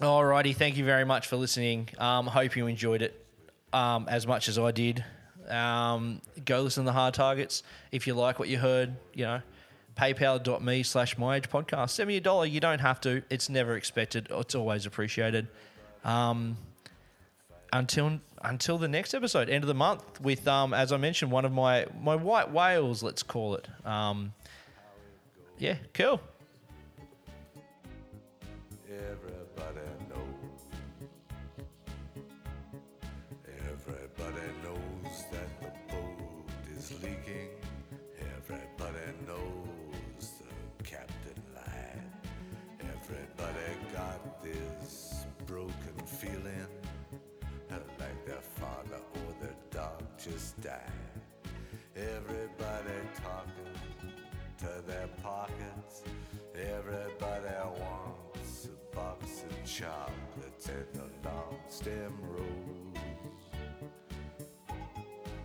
Alrighty, thank you very much for listening. Um, hope you enjoyed it um, as much as I did. Um, go listen to the hard targets. If you like what you heard, you know, paypal.me slash my podcast. Send me a dollar. You don't have to. It's never expected. It's always appreciated. Um, until until the next episode, end of the month, with um, as I mentioned, one of my my white whales, let's call it. Um, yeah, cool. Everybody this broken feeling like their father or their dog just died. Everybody talking to their pockets. Everybody wants a box of chocolates and a long stem rose.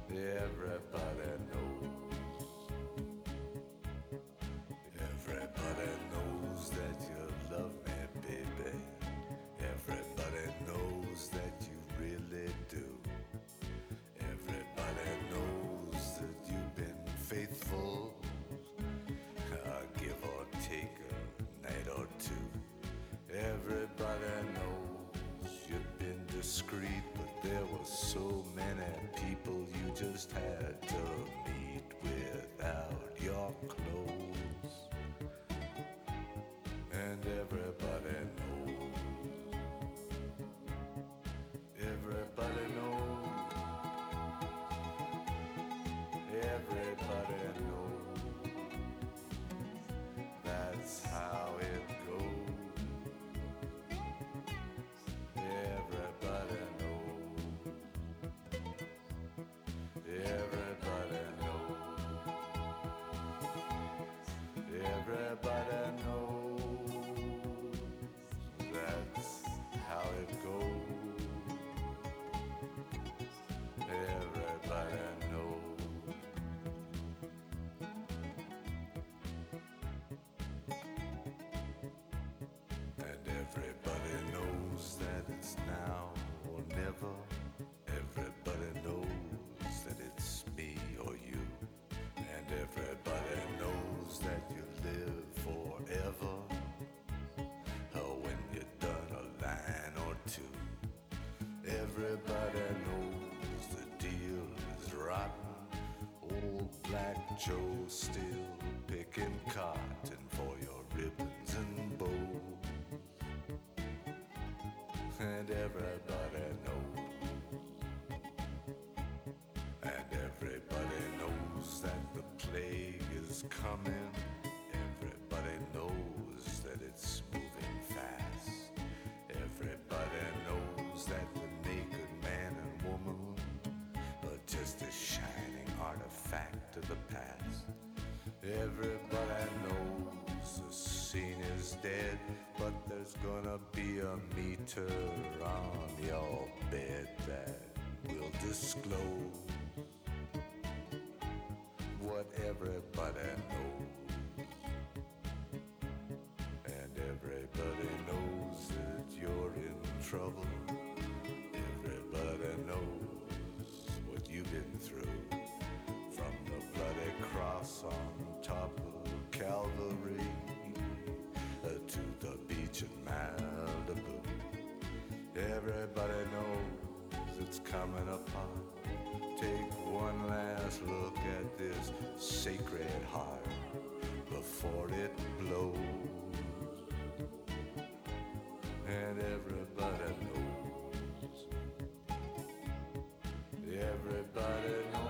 Everybody knows. Discreet, but there were so many people you just had to meet without your clothes. Joe still picking cotton for your ribbons and bows. And everybody knows. And everybody knows that the plague is coming. Everybody knows the scene is dead, but there's gonna be a meter on your bed that will disclose what everybody knows. And everybody knows that you're in trouble. Everybody knows what you've been through. From the bloody cross on top of Calvary uh, to the beach in Malibu. Everybody knows it's coming upon. Take one last look at this sacred heart before it blows. And everybody knows. Everybody knows.